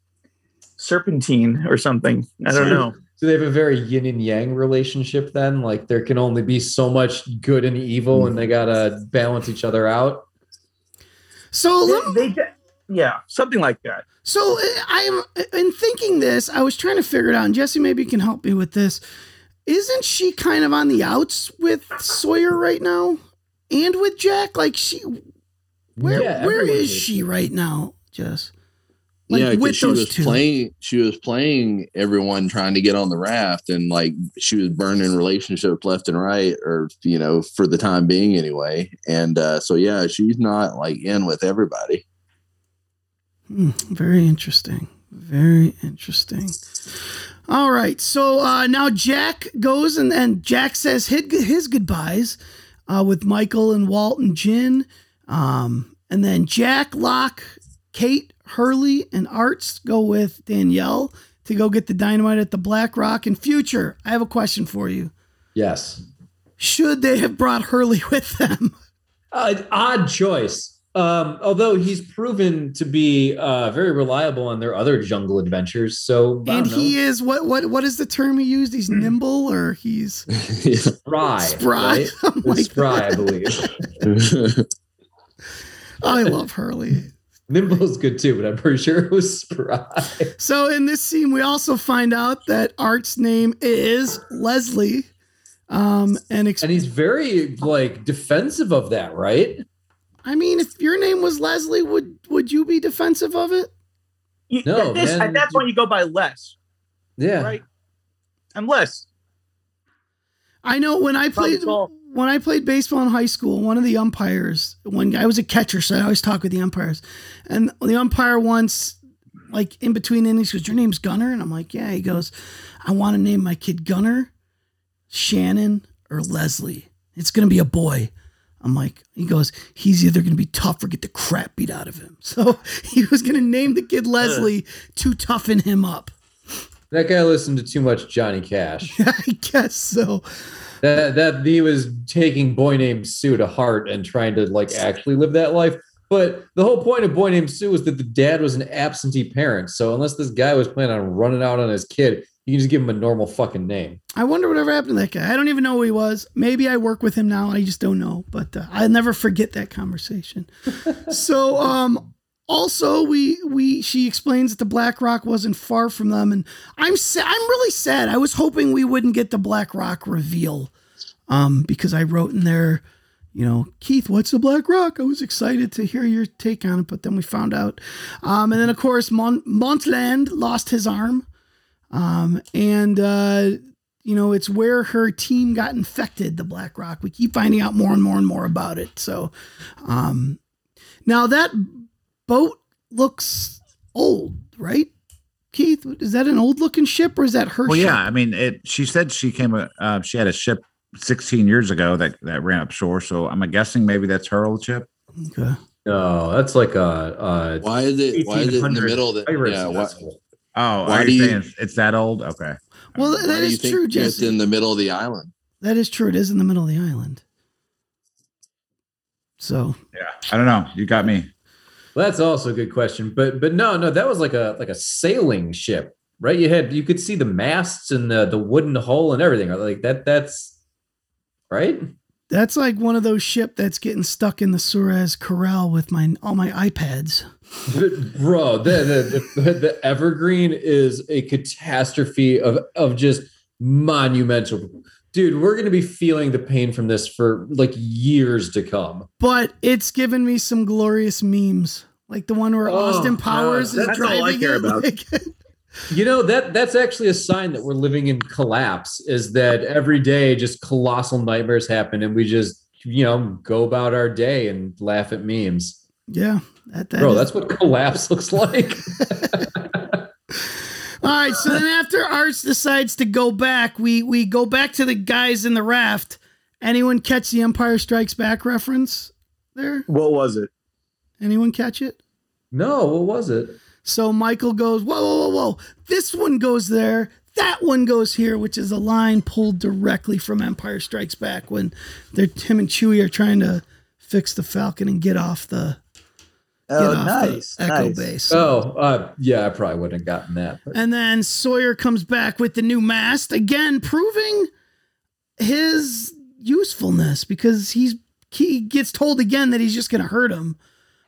serpentine or something. I don't know. So they have a very yin and yang relationship then? Like there can only be so much good and evil and they gotta balance each other out. So let They, they, yeah, something like that. So uh, I'm in thinking this. I was trying to figure it out, and Jesse, maybe you can help me with this. Isn't she kind of on the outs with Sawyer right now, and with Jack? Like she, where Yeah, where everyone is is. she right now, Jess? Like, yeah, with she those was two. playing. She was playing everyone trying to get on the raft, and like she was burning relationships left and right, or you know, for the time being anyway. And uh, so yeah, she's not like in with everybody. Hmm, very interesting. Very interesting. All right. So uh, now Jack goes and, and Jack says his, his goodbyes uh, with Michael and Walt and Jin. Um, and then Jack, Locke, Kate, Hurley, and Arzt go with Danielle to go get the dynamite at the Black Rock. And Future, I have a question for you. Yes. Should they have brought Hurley <laughs> with them? Uh, odd choice. Um, although he's proven to be uh, very reliable on their other jungle adventures. So And he is what what what is the term he used? He's nimble or he's <laughs> spry. spry. Right? <laughs> like spry, I believe. I love Hurley. Nimble is good too, but I'm pretty sure it was spry. So in this scene, we also find out that Arzt's name is Leslie. Um, and ex- and he's very like defensive of that, right? I mean, if your name was Leslie, would would you be defensive of it? You, No, at, this, man, at that point, you go by less, Yeah. right? I'm less. I know when I Probably played tall. When I played baseball in high school, one of the umpires, one guy I was a catcher, so I always talk with the umpires. And the umpire once, like in between innings, goes, Your name's Gunner? And I'm like, Yeah. He goes, I want to name my kid Gunner, Shannon, or Leslie. It's gonna be a boy. I'm like, he goes, he's either gonna be tough or get the crap beat out of him. <laughs> So he was gonna name the kid Leslie to toughen him up. That guy listened to too much Johnny Cash. <laughs> I guess so. That that he was taking Boy Named Sue to heart and trying to like actually live that life. But the whole point of Boy Named Sue was that the dad was an absentee parent. So unless this guy was planning on running out on his kid, you can just give him a normal fucking name. I wonder whatever happened to that guy. I don't even know who he was. Maybe I work with him now. I just don't know. But uh, I'll never forget that conversation. <laughs> so, um, also we we she explains that the Black Rock wasn't far from them, and I'm sa- I'm really sad. I was hoping we wouldn't get the Black Rock reveal, um, because I wrote in there, you know, Keith, what's the Black Rock? I was excited to hear your take on it, but then we found out, um, and then of course Mon- Montand lost his arm. Um, and uh, you know, it's where her team got infected, the Black Rock. We keep finding out more and more and more about it. So, um, now that boat looks old, right? Keith, is that an old looking ship or is that her Well, ship? yeah. I mean, it. She said she came. Uh, she had a ship 16 years ago that that ran up shore. So I'm guessing maybe that's her old ship. Okay. No, that's like a, a Why is it? Why is it in the middle of the? pirates Yeah. Why. Oh, Why are do you you- saying it's, it's that old? Okay. Well, why that do you is think true, It's Jesse. in the middle of the island. That is true. It is in the middle of the island. So Yeah. I don't know. You got me. Well, that's also a good question. But but no, no, that was like a like a sailing ship, right? You had you could see the masts and the the wooden hull and everything. Like that that's right. that's like one of those ship that's getting stuck in the Suez Canal with my all my iPads. <laughs> Bro, the, the the the Evergreen is a catastrophe of of just monumental. Dude, we're gonna be feeling the pain from this for like years to come. But it's given me some glorious memes, like the one where Oh, Austin God, Powers is that's all I driving care it. about. like- <laughs> You know that that's actually a sign that we're living in collapse. Is that every day just colossal nightmares happen, and we just you know go about our day and laugh at memes. yeah, that, that Bro, is- that's what collapse looks like. <laughs> All right, so then after Arzt decides to go back, we we go back to the guys in the raft. Anyone catch the Empire Strikes Back reference there? What was it? Anyone catch it? no, what was it? So Michael goes, whoa, whoa, whoa, whoa. This one goes there. That one goes here, which is a line pulled directly from Empire Strikes Back when they're him and Chewie are trying to fix the Falcon and get off the get Oh, off nice. Echo nice. base. Oh, uh, yeah, I probably wouldn't have gotten that. but- And then Sawyer comes back with the new mast again, proving his usefulness because he's he gets told again that he's just going to hurt him.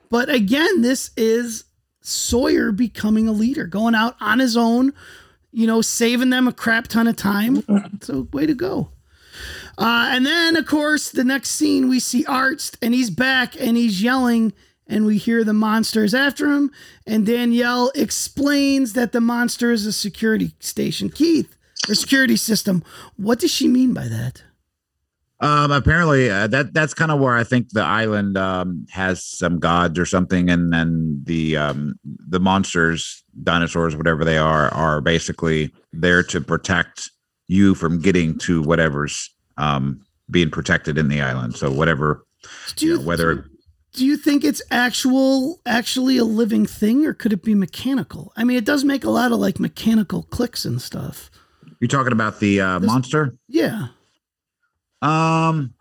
But again, this is Sawyer becoming a leader, going out on his own, you know, saving them a crap ton of time. So way to go. Uh, and then, of course, the next scene we see Arzt, and he's back and he's yelling, and we hear the monsters after him. And Danielle explains that the monster is a security station. Keith, or security system. What does she mean by that? Um, apparently, uh, that that's kind of where I think the island um, has some gods or something, and then the um, the monsters, dinosaurs, whatever they are, are basically there to protect you from getting to whatever's um, being protected in the island. So whatever, you know, whether do you think it's actual actually a living thing or could it be mechanical? I mean, it does make a lot of like mechanical clicks and stuff. you're talking about the uh, This- monster. Yeah. Um,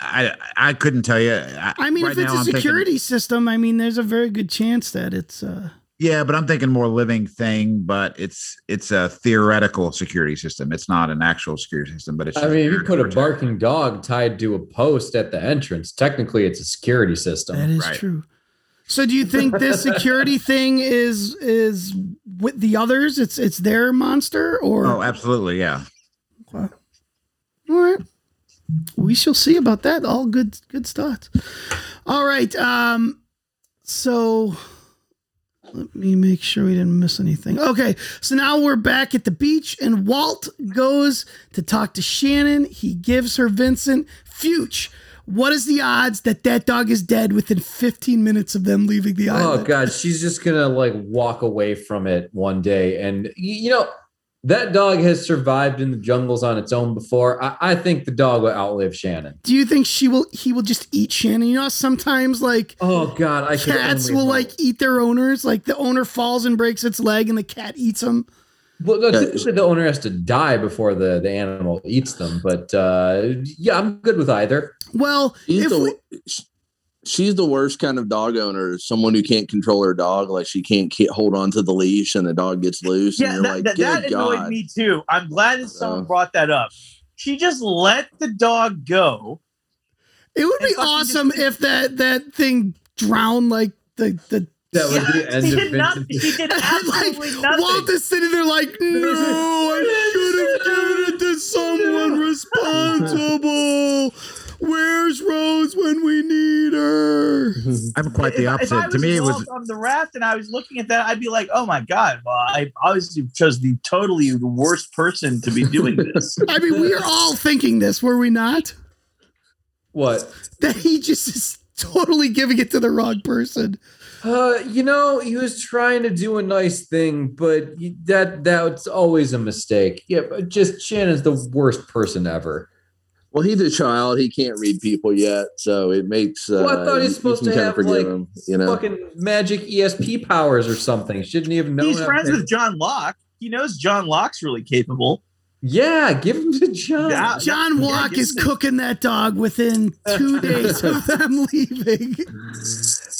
I I couldn't tell you. I, I mean, right if it's now a I'm thinking- security system, I mean, there's a very good chance that it's uh Yeah, but I'm thinking more living thing, but it's it's a theoretical security system. It's not an actual security system, but it's. I mean, if you put a barking dog tied to a post at the entrance, technically it's a security system. that is right. true. So do you think this <laughs> security thing is is with the others? It's it's their monster or Oh, absolutely, yeah. Okay. All right. We shall see about that. All good good stuff. All right. Um so let me make sure we didn't miss anything. Okay, so now we're back at the beach, and Walt goes to talk to Shannon. He gives her Vincent. Fuchs, what is the odds that that dog is dead within 15 minutes of them leaving the oh, island? Oh god, she's just gonna like walk away from it one day, and you know that dog has survived in the jungles on its own before. I, I think the dog will outlive Shannon. Do you think she will? He will just eat Shannon. You know, sometimes like Oh god, I cats will hope. like eat their owners. Like the owner falls and breaks its leg, and the cat eats them. Well, no, typically the owner has to die before the, the animal eats them, but uh, yeah, I'm good with either. Well, She's if the, we, she's the worst kind of dog owner. Someone who can't control her dog, like she can't ke- hold on to the leash, and the dog gets loose. Yeah, and you're that, like, that, good that annoyed God. me too. I'm glad that someone So- brought that up. She just let the dog go. it would be awesome just- if that that thing drowned like the the. That was the end She of did not. Vincent. She did <laughs> like absolutely nothing. Walt is sitting there like, no, I should have given it to <laughs> someone responsible. Where's Rose when we need her? <laughs> I'm quite the If- if I opposite. To me, it was on the raft and I was looking at that, I'd be like, "Oh my god!" Well, I obviously chose the totally the worst person to be doing this. <laughs> I mean, we are all thinking this, were we not? What? That he just is totally giving it to the wrong person. Uh, you know, he was trying to do a nice thing, but y- that that's always a mistake. Yeah, but just Shannon's the worst person ever. Well, he's a child. He can't read people yet, so it makes. Uh, Well, I thought he's supposed to kinda have forgive like him. You know, fucking magic ESP powers or something. Shouldn't he have known? He's friends to- with John Locke. He knows John Locke's really capable. Yeah, give him to John. Yeah. John Locke give is him- cooking that dog within two <laughs> days of them leaving.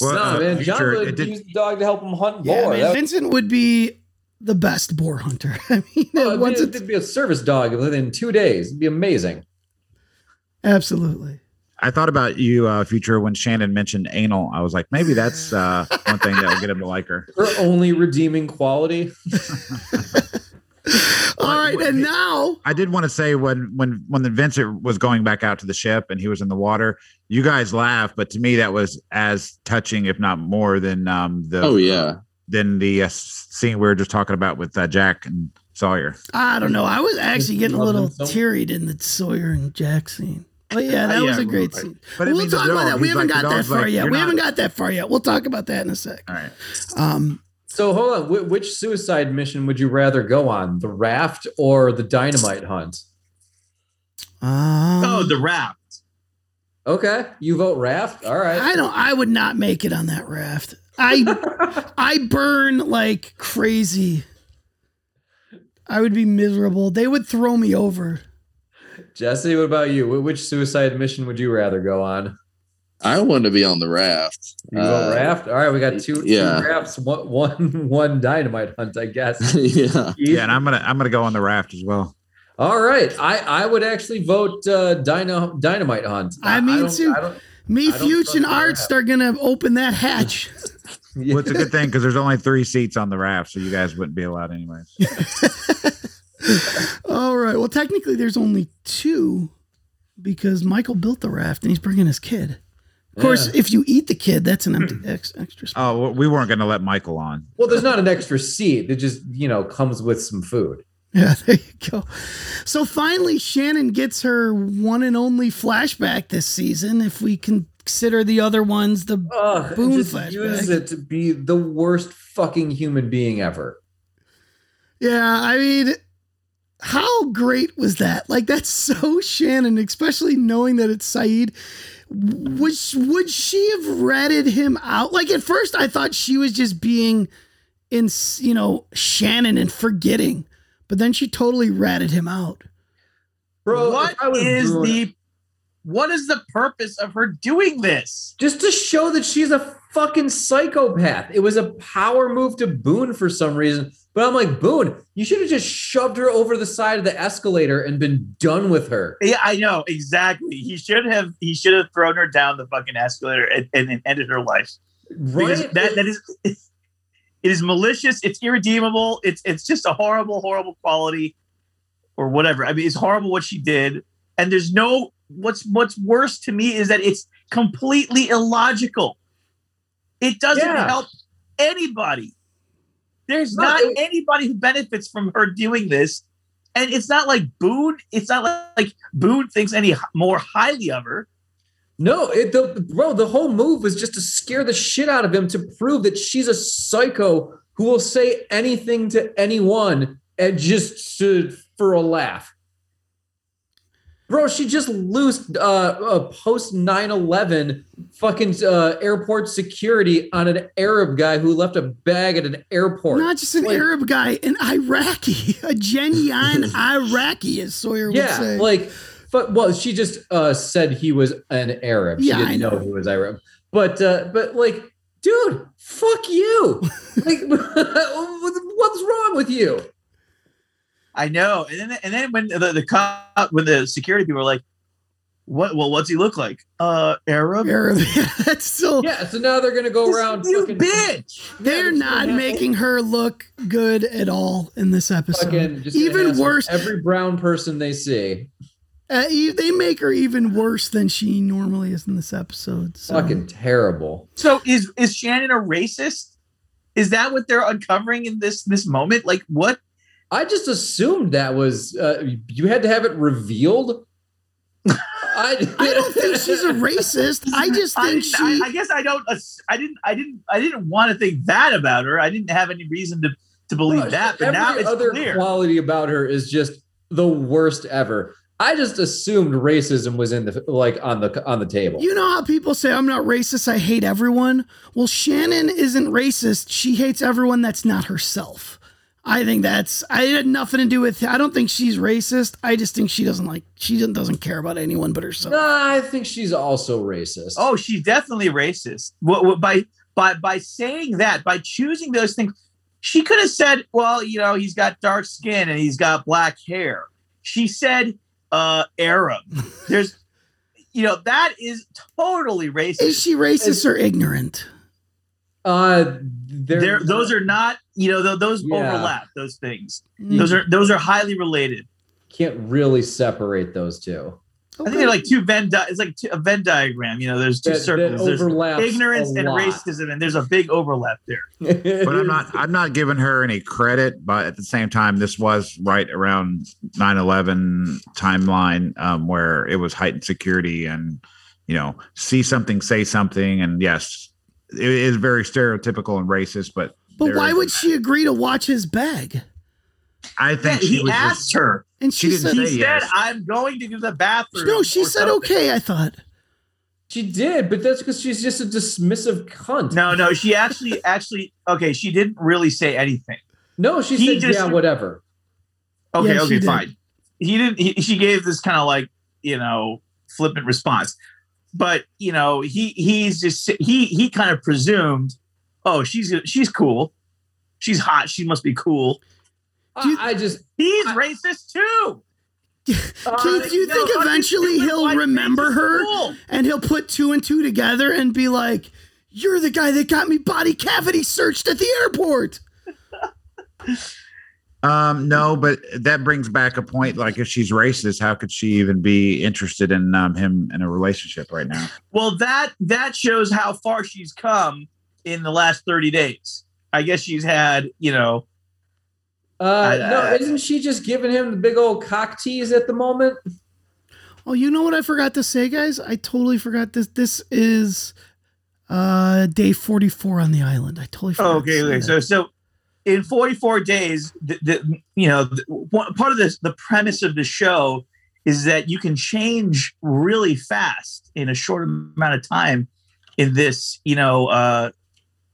well, no, uh, man, John future, would did- use the dog to help him hunt Yeah, boar. man, That- Vincent would be the best boar hunter. <laughs> I mean, oh, it'd, once be, it'd be a service dog within two days. It'd be amazing. Absolutely. I thought about you, uh, future, when Shannon mentioned anal. I was like, maybe that's uh, one thing that will get him to like her. Her only redeeming quality. <laughs> All right, and now I did want to say when when when the Vincent was going back out to the ship and he was in the water, you guys laughed, but to me that was as touching, if not more, than um, the oh yeah, than the uh, scene we were just talking about with uh, Jack and Sawyer. I don't know. I was actually getting a little them so much. tear-eyed in the Sawyer and Jack scene. But yeah, that Uh, was a great right. scene. But I we'll talk about that. We haven't like, got that far like, yet. We not- haven't got that far yet. We'll talk about that in a sec. All right. Um, So hold on. Wh- which suicide mission would you rather go on? The raft or the dynamite hunt? um, Oh, the raft. Okay, you vote raft. All right. I don't. I would not make it on that raft. I <laughs> I burn like crazy. I would be miserable. They would throw me over. Jesse, what about you? Which suicide mission would you rather go on? I want to be on the raft. You Uh, raft. All right, we got two, yeah. two rafts. One, one, <laughs> one dynamite hunt, I guess. <laughs> yeah, Yeah, and I'm gonna I'm gonna go on the raft as well. All right, I I would actually vote uh, dyno, dynamite hunt. I mean, don't- too. I Me, I Fuchs, and the Arzt raft. are gonna open that hatch. <laughs> Well, it's a good thing because there's only three seats on the raft, so you guys wouldn't be allowed anyways. <laughs> All right. Well, technically, there's only two because Michael built the raft and he's bringing his kid. Of course, Yeah. if you eat the kid, that's an empty hmm. ex- extra spot. Oh, we weren't gonna let Michael on. Well, there's not an extra seat. It just you know comes with some food. Yeah, <laughs> there you go. So finally, Shannon gets her one and only flashback this season. If we consider the other ones, the Ugh, Boom just flashback. use it to be the worst fucking human being ever. yeah, I mean, how great was that? Like that's so Shannon, especially knowing that it's Sayid. Would would she have ratted him out? Like at first, I thought she was just being in, you know, Shannon and forgetting, but then she totally ratted him out. Bro, what is if I was is Bruno- the what is the purpose of her doing this? just to show that she's a fucking psychopath. It was a power move to Boone for some reason. But I'm like, Boone, you should have just shoved her over the side of the escalator and been done with her. Yeah, I know exactly. He should have he should have thrown her down the fucking escalator and, and, and ended her life. Because Right? that that is it is malicious. It's irredeemable. It's it's just a horrible, horrible quality, or whatever. I mean, it's horrible what she did. and there's no what's what's worse to me is that it's completely illogical. It doesn't Yeah. help anybody. There's No, not it- anybody who benefits from her doing this. And it's not like Boone, it's not like, like Boone thinks any more highly of her. No, it, the bro, the whole move was just to scare the shit out of him to prove that she's a psycho who will say anything to anyone and just to, for a laugh. Bro, she just loosed uh, uh post 9-11 fucking uh, airport security on an Arab guy who left a bag at an airport. Not just an Like- Arab guy, an Iraqi, a genuine <laughs> Iraqi, as Sawyer would yeah, say. like, but well, she just uh, said he was an Arab. She Yeah, didn't I know. know. he was Arab. But uh, but like, dude, fuck you. <laughs> like, <laughs> what's wrong with you? I know. And then and then when the, the cop when the security people were like, What well, what's he look like? Uh Arab? Arab. <laughs> That's so Yeah, so now they're gonna go around. You fucking- bitch. they're just not making her look good at all in this episode. Fucking even worse, Every brown person they see, uh, e- they make her even worse than she normally is in this episode. So. fucking terrible. So is is Shannon a racist? Is that what they're uncovering in this this moment? Like what? I just assumed that was uh, you had to have it revealed. <laughs> I, I don't think she's a racist. I just think didn't- she. I, I guess I don't. I didn't. I didn't. I didn't want to think that about her. I didn't have any reason to to believe No, that. But every now it's other clear. quality about her is just the worst ever. I just assumed racism was in the like on the on the table. You know how people say I'm not racist, I hate everyone? Well, Shannon isn't racist. She hates everyone that's not herself. I think that's I had nothing to do with I don't think she's racist. I just think she doesn't like she doesn't- doesn't care about anyone but herself. Nah, I think she's also racist. Oh, she's definitely racist. What, what, by by by saying that, by choosing those things, she could have said, "Well, you know, he's got dark skin and he's got black hair." She said, "Uh, Arab." There's, you know, that is totally racist. Is she racist or ignorant? Uh, they're- There, those are not, you know, th- those Yeah. overlap. Those things. Mm. Those are those are highly related. can't really separate those two. I think they're like two Venn. Di- it's like two, a Venn diagram. You know, there's two That- that circles. There's ignorance and racism, and there's a big overlap there. <laughs> but I'm not I'm not giving her any credit, but at the same time, this was right around 9-11 timeline um, where it was heightened security and you know, see something, say something, and yes, it is very stereotypical and racist, but But why would she agree to watch his bag? I think Yeah, she he was asked just, her. And She she, didn't said He said, yes. "I'm going to the bathroom." No, she said something. okay, I thought. She did, but that's because she's just a dismissive cunt. No, no, she actually, <laughs> actually, okay, she didn't really say anything. No, she He said, just- yeah, whatever. Okay, Yeah, she okay, did. fine. He didn't. He, she gave this kind of like you know flippant response, but you know he he's just he he kind of presumed, oh, she's she's cool, she's hot, she must be cool. I, I just He's I- racist too. <laughs> Keith, Uh, do you no, think eventually he'll remember her fool. and he'll put two and two together and be like, You're the guy that got me body cavity searched at the airport. <laughs> Um, no, but that brings back a point. Like, if she's racist, how could she even be interested in um, him in a relationship right now? Well, that that shows how far she's come in the last thirty days. I guess she's had you know Uh, no, Uh, isn't she just giving him the big old cock tease at the moment? Oh, you know what I forgot to say, guys? I totally forgot this. This is uh day 44 on the island. I totally forgot. Oh, okay, to say okay. that. So, so in 44 days, the, the you know, the, part of this, the premise of the show is that you can change really fast in a short amount of time in this, you know, uh,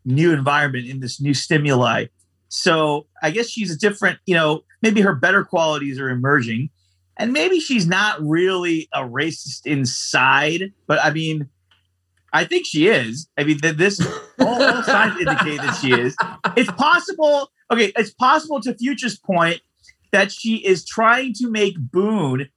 new environment, in this new stimuli. So, I guess she's a different, you know, maybe her better qualities are emerging, and maybe she's not really a racist inside, but I mean. I think she is. I mean, th- this all, all signs indicate that she is. It's possible. Okay, it's possible to Future's point that she is trying to make Boone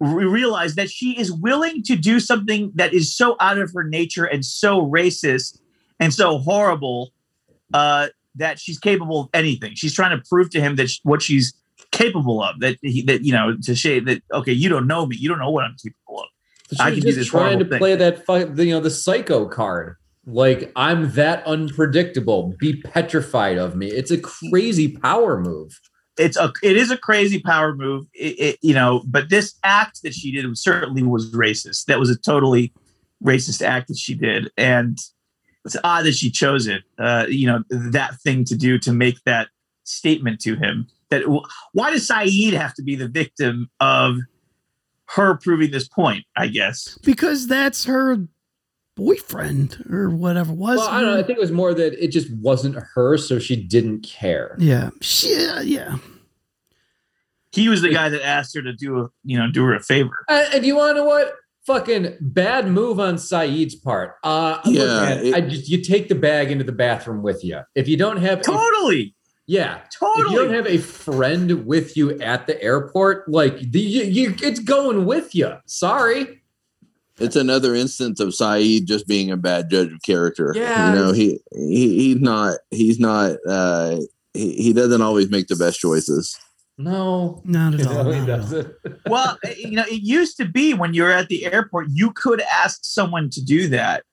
re- realize that she is willing to do something that is so out of her nature and so racist and so horrible uh, that she's capable of anything. She's trying to prove to him that what she's capable of. That he, that you know to say that okay, you don't know me, you don't know what I'm capable of. But I she's can do this trying to thing. play that you know the psycho card. Like I'm that unpredictable. Be petrified of me. It's a crazy power move. it's a it is a crazy power move it, it- you know but this act that she did was certainly was racist that was a totally racist act that she did and it's odd that she chose it uh you know that thing to do to make that statement to him that why does sayid have to be the victim of her proving this point i guess because that's her boyfriend or whatever was. Well, I don't know. I think it was more that it just wasn't her, so she didn't care. yeah, she, yeah, yeah. he was the guy that asked her to do a you know do her a favor Uh, and you want to know what? Fucking bad move on Sayid's part. Uh, look, Yeah, man, it- I just you take the bag into the bathroom with you. If you don't have, a- totally yeah, totally if you don't have a friend with you at the airport, like the, you, you, it's going with you. Sorry. It's another instance of Sayid just being a bad judge of character. Yeah. You know, he, he he's not he's not uh he, he doesn't always make the best choices. No, Not at <laughs> all. No, he not at all. doesn't. well, you know, it used to be when you were at the airport, you could ask someone to do that.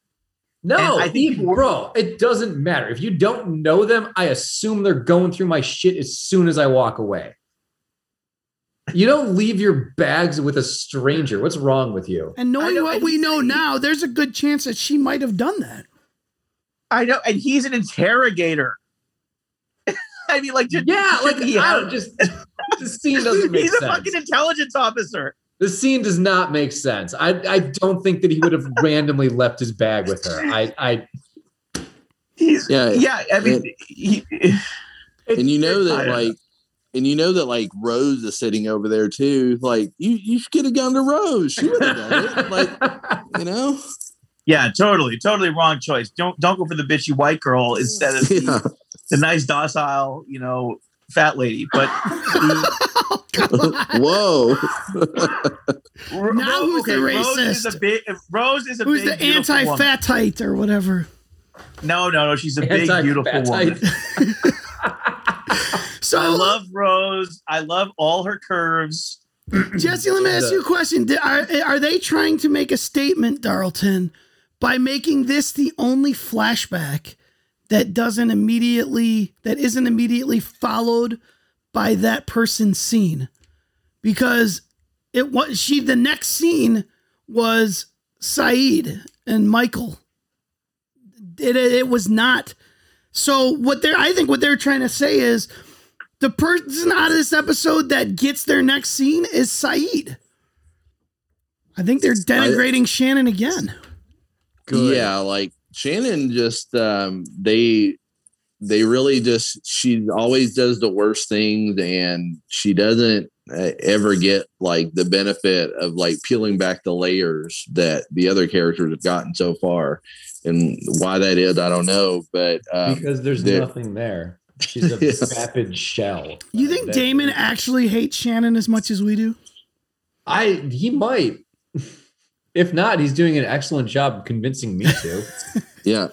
No, I think even- bro, it doesn't matter. If you don't know them, I assume they're going through my shit as soon as I walk away. You don't leave your bags with a stranger. What's wrong with you? And knowing know, what we know now, there's a good chance that she might have done that. I know, and he's an interrogator. <laughs> I mean, like, just, Yeah, <laughs> like he I don't just <laughs> the scene doesn't make he's a fucking intelligence officer. The scene does not make sense. I I don't think that he would have <laughs> randomly left his bag with her. I I He's Yeah. yeah. I mean, he, And you know that don't know. like and you know that like Rose is sitting over there too. Like you you should get a gun to Rose. She would have done it. Like, you know? yeah, totally, totally wrong choice. Don't don't go for the bitchy white girl instead of the, <laughs> the nice docile, you know, fat lady. But <laughs> Whoa. Ro- Now Ro- who's the Rose is a big. Rose is a Who's big, the beautiful woman. anti-fatite or whatever? No, no, no. She's a big, beautiful woman. Anti-fatite. <laughs> So I love Rose. I love all her curves. <clears throat> Jesse, let me ask you a question. Are, are they trying to make a statement, Darlton, by making this the only flashback that doesn't immediately, that isn't immediately followed by that person's scene? Because it was, she, the next scene was Sayid and Michael. It, it, it was not. So what they're, I think what they're trying to say is, the person out of this episode that gets their next scene is Sayid. I think they're denigrating Shannon again. Yeah, like Shannon just um they they really just she always does the worst things and she doesn't uh, ever get like the benefit of like peeling back the layers that the other characters have gotten so far and why that is i don't know but um, because there's nothing there. She's a <laughs> Yes. vapid shell. You think Damon actually hates Shannon as much as we do? I he might. If not, he's doing an excellent job convincing me to. <laughs> yeah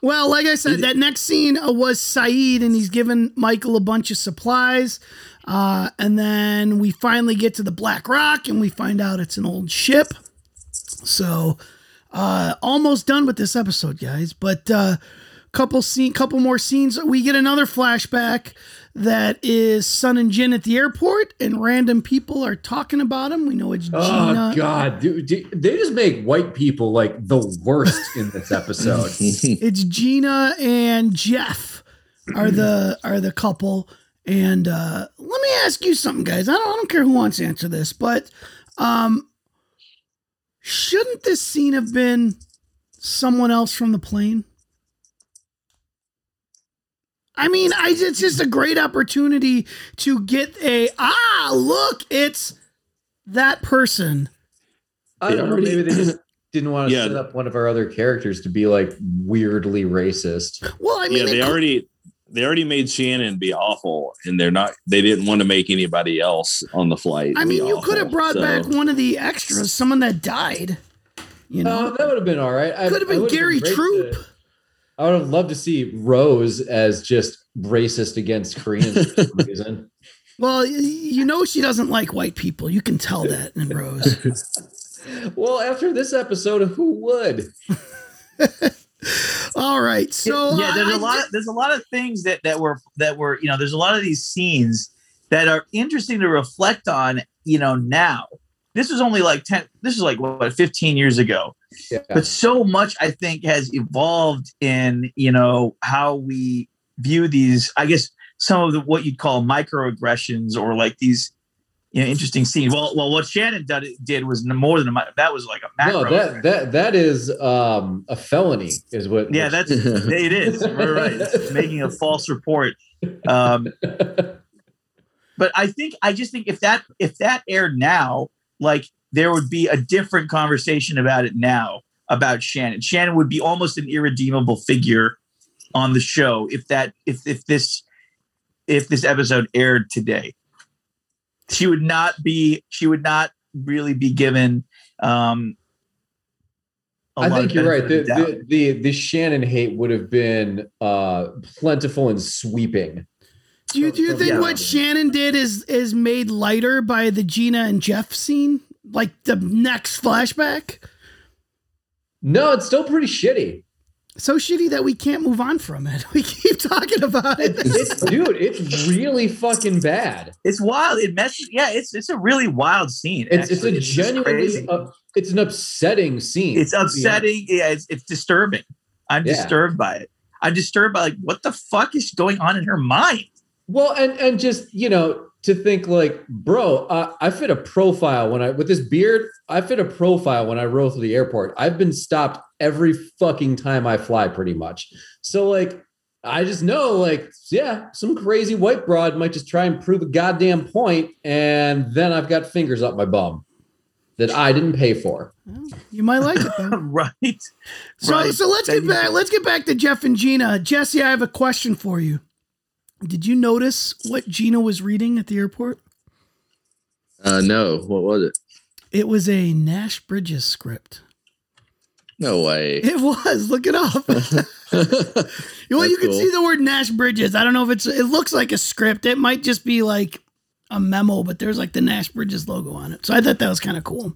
Well, like I said, that next scene uh, was Sayid, and he's giving Michael a bunch of supplies. Uh, and then we finally get to the Black Rock, and we find out it's an old ship. So, uh, almost done with this episode, guys. But uh, couple scene, couple more scenes. We get another flashback that is Sun and Jin at the airport, and random people are talking about him. We know it's Gina. Oh God, dude, dude, they just make white people like the worst in this episode. <laughs> it's Gina and Jeff are the are the couple. And uh, let me ask you something, guys. I don't, I don't care who wants to answer this, but um, shouldn't this scene have been someone else from the plane? I mean, I, it's just a great opportunity to get a ah look, it's that person. I don't know. Maybe they just <laughs> didn't want to Yeah. set up one of our other characters to be like weirdly racist. Well, I mean, yeah, they they- already they already made Shannon be awful, and they're not. They didn't want to make anybody else on the flight. I be mean, you awful, could have brought so- back one of the extras, someone that died. You know, Uh, that would have been all right. Could have been Gary great Troup. to- I would have loved to see Rose as just racist against Koreans for some <laughs> reason. Well, you know she doesn't like white people. You can tell that in Rose. <laughs> well, after this episode, who would? <laughs> All right, so yeah, there's uh, I- a lot. Of, there's a lot of things that that were that were you know. There's a lot of these scenes that are interesting to reflect on. You know, now this was only like ten. This is like what 15 years ago. Yeah. But so much I think has evolved in you know how we view these. I guess some of the what you'd call microaggressions or like these. You know, interesting scenes. Well, well, what Shannon did, did was more than a that was like a macro. No, that that that is um, a felony, is what. Yeah, that's <laughs> it is. We're right. It's making a false report. Um, <laughs> but I think I just think if that if that aired now, like there would be a different conversation about it now about Shannon. Shannon would be almost an irredeemable figure on the show if that if if this if this episode aired today. She would not be she would not really be given um a I lot think of you're right. The, the the, the the Shannon hate would have been uh, plentiful and sweeping. Do you do you think Yeah. what Shannon did is is made lighter by the Gina and Jeff scene, like the next flashback? No, it's still pretty shitty. So shitty that we can't move on from it. <laughs> We keep talking about it. It's dude, it's really fucking bad. It's wild. It messes. Yeah, it's it's a really wild scene. It's it's a just genuinely uh, it's an upsetting scene. it's upsetting. Yeah, it's, it's disturbing. I'm Yeah. disturbed by it. I'm disturbed by like what the fuck is going on in her mind. Well, and and just you know to think like, bro, uh, I fit a profile when I with this beard. I fit a profile when I roll through the airport. I've been stopped every fucking time I fly, pretty much. So like, I just know like, yeah, some crazy white broad might just try and prove a goddamn point, and then I've got fingers up my bum that I didn't pay for. You might like it though. <laughs> right. So Right. so let's get Then- back let's get back to Jeff and Gina. Jesse, I have a question for you. Did you notice what Gina was reading at the airport? Uh, no, what was it? It was a Nash Bridges script. No way. It was. Look it up. <laughs> well, you can cool. see the word Nash Bridges. I don't know if it's. It looks like a script. It might just be like a memo, but there's like the Nash Bridges logo on it. So I thought that was kind of cool.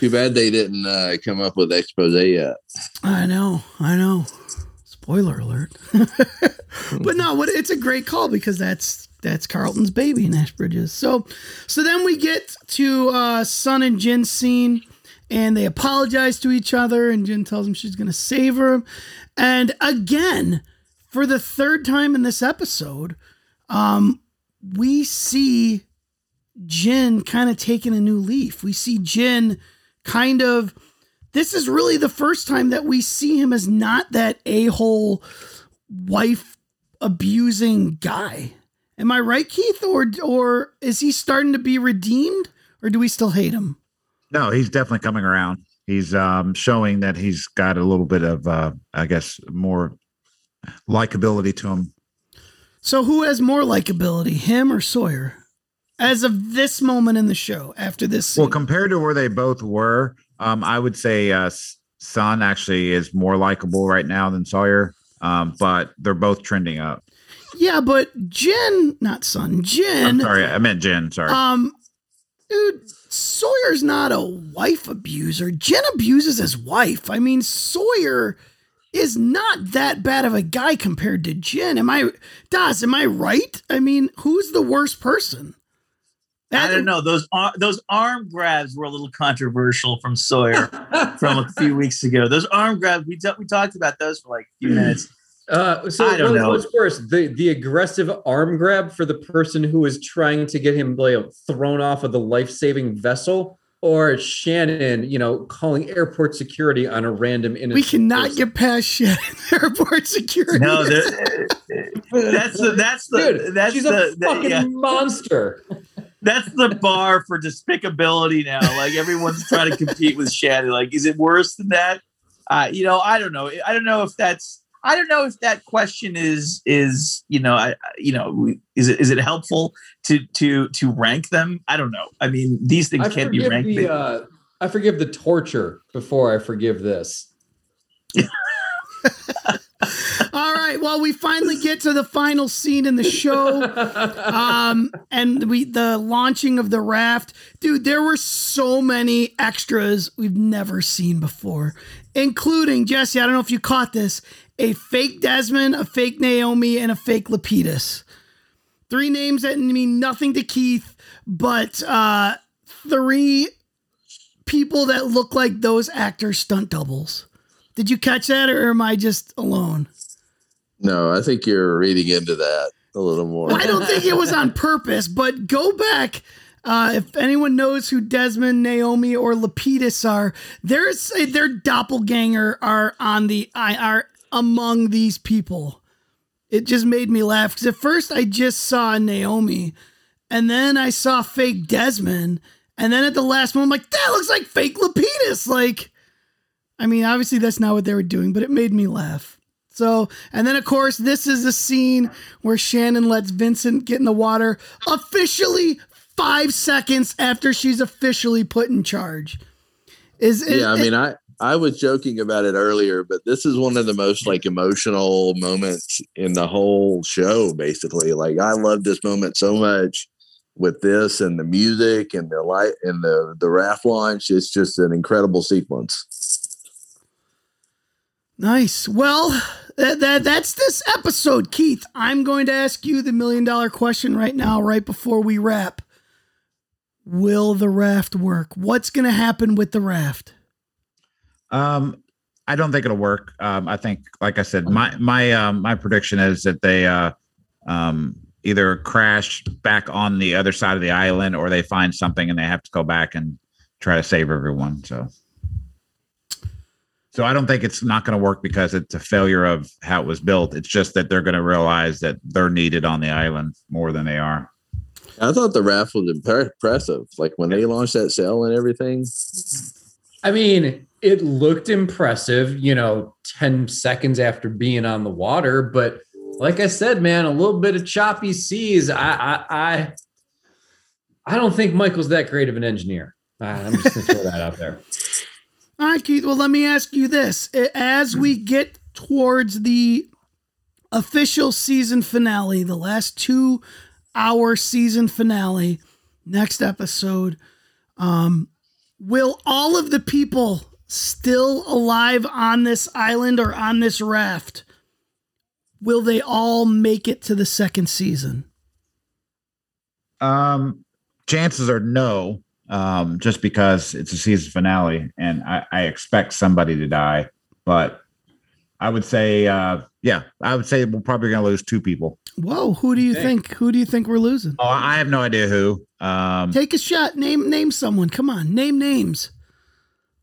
Too bad they didn't uh, come up with Exposé yet. I know. I know. Spoiler alert. <laughs> but no, what it's a great call because that's that's Carlton's baby, Nash Bridges. So so then we get to uh Sun and Jin's scene and they apologize to each other and Jin tells him she's gonna save her. And again, for the third time in this episode, um, we see Jin kind of taking a new leaf. We see Jin kind of this is really the first time that we see him as not that a-hole wife abusing guy. Am I right, Keith? Or or is he starting to be redeemed? Or do we still hate him? No, he's definitely coming around. He's um, showing that he's got a little bit of, uh, I guess, more likability to him. So who has more likability, him or Sawyer? As of this moment in the show, after this scene. Well, compared to where they both were, um, I would say uh, Sun actually is more likable right now than Sawyer. Um, but they're both trending up. yeah, but Jin, not Sun, I'm Jin. sorry, I meant Jin. Sorry. Um, dude, Sawyer's not a wife abuser. Jin abuses his wife. I mean, Sawyer is not that bad of a guy compared to Jin. Am I, Das? Am I right? I mean, who's the worst person? I don't know. Those ar- those arm grabs were a little controversial from Sawyer from a few <laughs> weeks ago. Those arm grabs we t- we talked about those for like a few minutes. Uh, so I don't what- know. what's worse, the the aggressive arm grab for the person who is trying to get him like, thrown off of the life saving vessel, or Shannon, you know, calling airport security on a random innocent. We cannot person? get past shit <laughs> airport security. No, <laughs> that's the that's the Dude, that's she's the, a the- fucking yeah. monster. That's the bar for despicability now. Like everyone's trying to compete with Shannon. Like, is it worse than that? Uh, you know, I don't know. I don't know if that's. I don't know if that question is is you know I you know is it is it helpful to to to rank them? I don't know. I mean, these things I can't be ranked. the uh, I forgive the torture before I forgive this. <laughs> <laughs> All right. Well, we finally get to the final scene in the show, um, and we the launching of the raft. Dude, there were so many extras we've never seen before, including Jesse. I don't know if you caught this: a fake Desmond, a fake Naomi, and a fake Lapidus. Three names that mean nothing to Keith, but uh, three people that look like those actors' stunt doubles. Did you catch that, or am I just alone? No, I think you're reading into that a little more. I don't think it was on purpose, but go back. Uh, if anyone knows who Desmond, Naomi, or Lapidus are, there's their doppelganger are on the i are among these people. It just made me laugh because at first I just saw Naomi, and then I saw fake Desmond, and then at the last moment, I'm like, that looks like fake Lapidus. Like, I mean, obviously that's not what they were doing, but it made me laugh. So, and then of course, this is the scene where Shannon lets Vincent get in the water officially five seconds after she's officially put in charge. Is yeah, I mean, I I was joking about it earlier, but this is one of the most like emotional moments in the whole show. Basically, like I love this moment so much with this and the music and the light and the the raft launch. It's just an incredible sequence. Nice. Well, that, that that's this episode, Keith. I'm going to ask you the million dollar question right now, right before we wrap. Will the raft work? What's going to happen with the raft? Um, I don't think it'll work. Um, I think, like I said, my my um, my prediction is that they uh, um, either crash back on the other side of the island or they find something and they have to go back and try to save everyone. So, so I don't think it's not going to work because it's a failure of how it was built. It's just that they're going to realize that they're needed on the island more than they are. I thought the raft was impressive. Like when they launched that sail and everything. I mean, it looked impressive, you know, 10 seconds after being on the water, but like I said, man, a little bit of choppy seas. I I I, I don't think Michael's that great of an engineer. I'm just gonna throw that out there. All right, Keith. Well, let me ask you this: as we get towards the official season finale, the last two-hour season finale, next episode, um, will all of the people still alive on this island or on this raft? will they all make it to the second season? Um, chances are no, um, just because it's a season finale, and I, I expect somebody to die. But I would say, uh, yeah, I would say we're probably going to lose two people. Whoa, who do you okay. think? Who do you think we're losing? Oh, I have no idea who. Um, Take a shot. Name name someone. Come on, name names.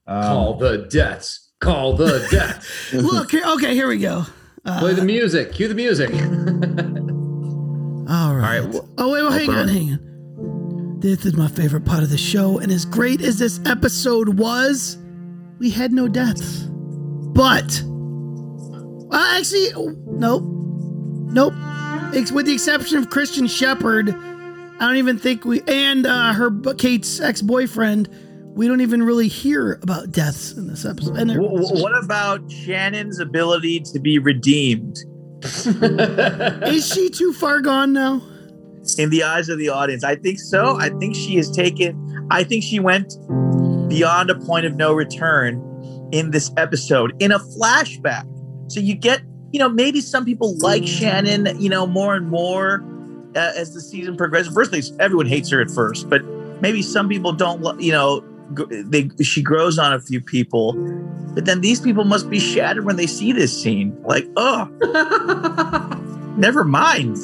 Um, Call the deaths. Call the deaths. <laughs> Look, okay, here we go. Uh, Play the music. Cue the music. <laughs> all right. All right well, oh wait, well, hang on, hang on. This is my favorite part of the show, and as great as this episode was, we had no deaths. But, uh, actually, nope, nope. With the exception of Christian Shepherd, I don't even think we and uh, her Kate's ex boyfriend we don't even really hear about deaths in this episode. And what about Shannon's ability to be redeemed? <laughs> Is she too far gone now? In the eyes of the audience, I think so. I think she has taken. I think she went beyond a point of no return in this episode in a flashback. So you get, you know, maybe some people like Shannon, you know, more and more uh, as the season progresses. Firstly, everyone hates her at first, but maybe some people don't, you know, they she grows on a few people, but then these people must be shattered when they see this scene. Like, oh, <laughs> never mind.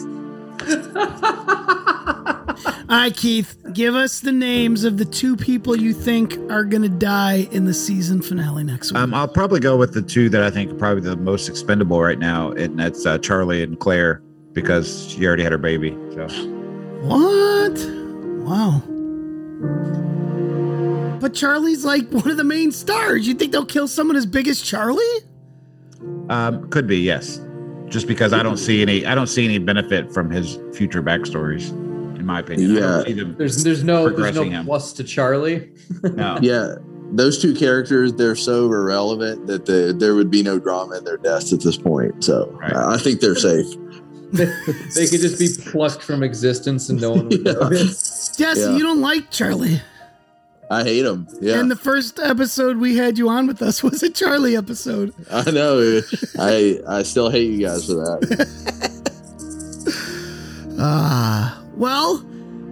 All right, Keith, give us the names of the two people you think are going to die in the season finale next week. Um, I'll probably go with the two that I think are probably the most expendable right now, and that's uh, Charlie and Claire because she already had her baby. So, what? Wow. But Charlie's like one of the main stars. You think they'll kill someone as big as Charlie? Um, could be, yes. Just because I don't see any, I don't see any benefit from his future backstories, in my opinion. Yeah, there's there's no there's no him. plus to Charlie. no. <laughs> Yeah, those two characters they're so irrelevant that the, there would be no drama in their deaths at this point. So Right. uh, I think they're safe. they, they could just be plucked from existence and no one would <laughs> know. Yeah. Jesse, Yeah. you don't like Charlie. I hate them. Yeah, And the first episode we had you on with us was a Charlie episode. I know. I I still hate you guys for that. <laughs> Ah, well,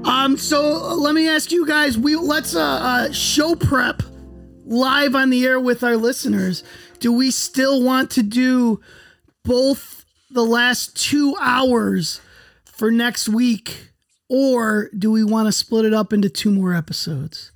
um, so uh, let me ask you guys. We let's uh, uh show prep live on the air with our listeners. Do we still want to do both the last two hours for next week, or do we want to split it up into two more episodes?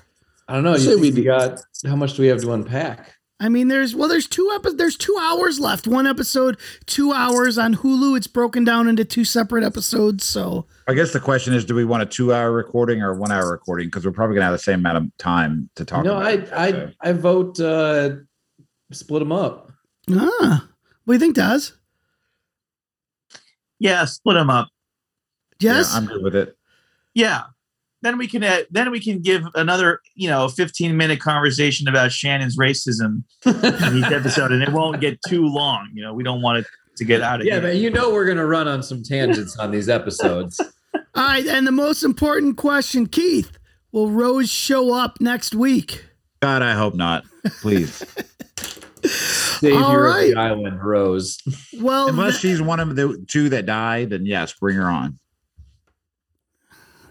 I don't know. You say we we got how much do we have to unpack? I mean, there's well, there's two epi- there's two hours left. One episode, two hours on Hulu. It's broken down into two separate episodes. So I guess the question is, do we want a two-hour recording or a one-hour recording? Because we're probably gonna have the same amount of time to talk. No, about I it, I so. I vote uh split them up. ah, what do you think, Daz? Yeah, split them up. Yes, Yeah, I'm good with it. Yeah. Then we can uh, then we can give another you know 15 minute conversation about Shannon's racism in each episode, and it won't get too long. You know, we don't want it to get out of Yeah, here. man, you know we're gonna run on some tangents on these episodes. <laughs> All right, and the most important question, Keith, will Rose show up next week? God, I hope not. Please, <laughs> Savior All of the island, Rose. Well, unless th- she's one of the two that died, then yes, bring her on.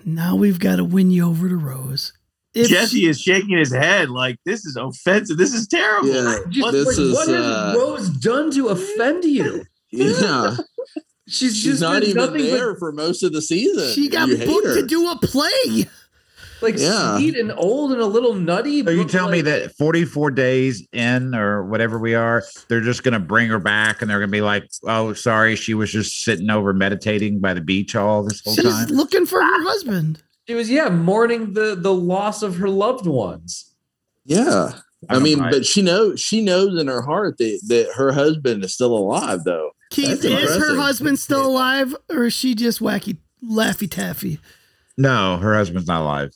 Now we've got to win you over to Rose. If Jesse is shaking his head like this is offensive. This is terrible. Yeah, What- this Like, is what has uh, Rose done to offend you? <laughs> yeah. She's, She's just not been even nothing there for most of the season. she got You booked to do a play. But like Yeah. sweet and old and a little nutty. So you but, tell me that 44 days in or whatever we are, they're just going to bring her back and they're going to be like, oh, sorry, she was just sitting over meditating by the beach all this whole She's time. looking for her husband. she was yeah mourning the the loss of her loved ones. Yeah. I, don't mean, buy but she knows she knows in her heart that, that her husband is still alive, though. Keith, That's is her husband still alive, or is she just wacky, laffy taffy? no, her husband's not alive.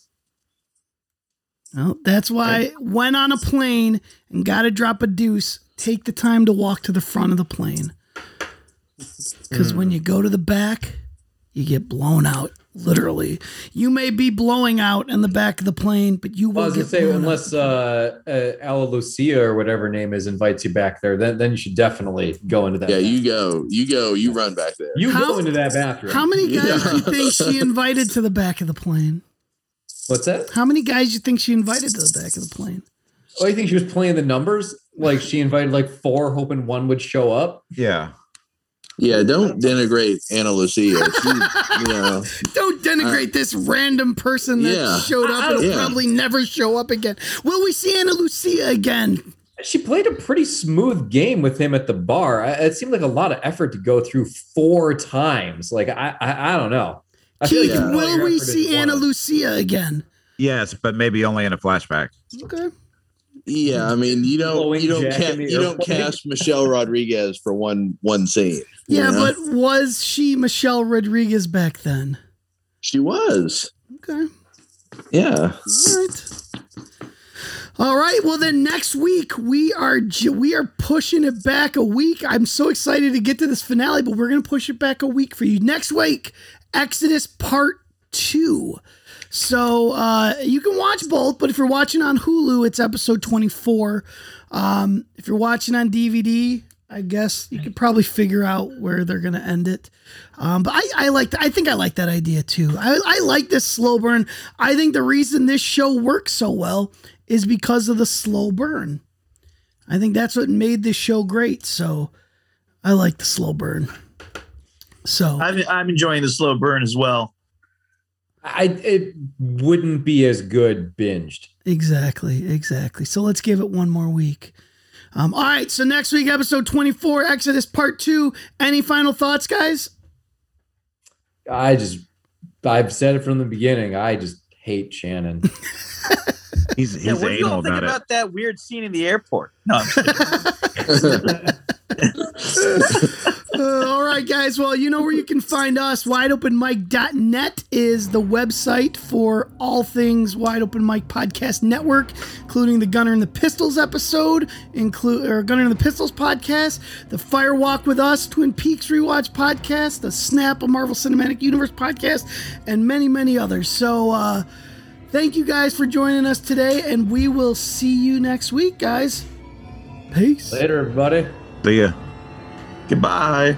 Well, that's why went on a plane and got to drop a deuce. Take the time to walk to the front of the plane, because when you go to the back, you get blown out. Literally, you may be blowing out in the back of the plane, but you I will was gonna get say blown unless uh, uh Ana Lucia or whatever name is invites you back there, then then you should definitely go into that. Yeah, you go, you go, you run back there. you How- go into that bathroom. How many guys do you think she invited to the back of the plane? What's that? How many guys do you think she invited to the back of the plane? Oh, you think she was playing the numbers? Like she invited like four, hoping one would show up. Yeah. Yeah, don't denigrate Ana Lucia. She, <laughs> you know, Don't denigrate this random person that Yeah. showed up I- and will yeah. probably never show up again. Will we see Ana Lucia again? She played a pretty smooth game with him at the bar. It seemed like a lot of effort to go through four times. Like I, I, I don't know. I feel Keith, like Yeah. will we see Ana one. Lucia again? Yes, but maybe only in a flashback. Okay. yeah. I mean, you don't, Blowing you don't, Jack ca- you don't cast Michelle Rodriguez for one one scene. you Yeah, know? but was she Michelle Rodriguez back then? she was. Okay. Yeah. All right. All right. Well, then next week we are ju- we are pushing it back a week. I'm so excited to get to this finale, but we're gonna push it back a week for you next week. Exodus Part Two. So uh, you can watch both, but if you're watching on Hulu, it's episode 24. Um, if you're watching on DVD, I guess you could probably figure out where they're gonna end it. Um, but I, I like I think I like that idea too. I, I like this slow burn. I think the reason this show works so well is because of the slow burn. I think that's what made this show great. So I like the slow burn. So I'm, I'm enjoying the slow burn as well. I it wouldn't be as good binged. Exactly, exactly. So let's give it one more week. Um, all right, so next week, episode 24, Exodus Part 2. Any final thoughts, guys? I just I've said it from the beginning. I just hate Shannon. <laughs> He's he's Yeah, what do you anal all think about, about, it. that weird scene in the airport? No, I'm just kidding. <laughs> <laughs> Uh, all right, guys. Well, you know where you can find us. WideOpenMic.net is the website for all things Wide Open Mic Podcast Network, including the Gunner and the Pistols episode, include or Gunner and the Pistols podcast, the Firewalk with Us, Twin Peaks Rewatch podcast, the Snap a Marvel Cinematic Universe podcast, and many, many others. So, uh, thank you guys for joining us today, and we will see you next week, guys. Peace. Later, everybody. See ya. Goodbye.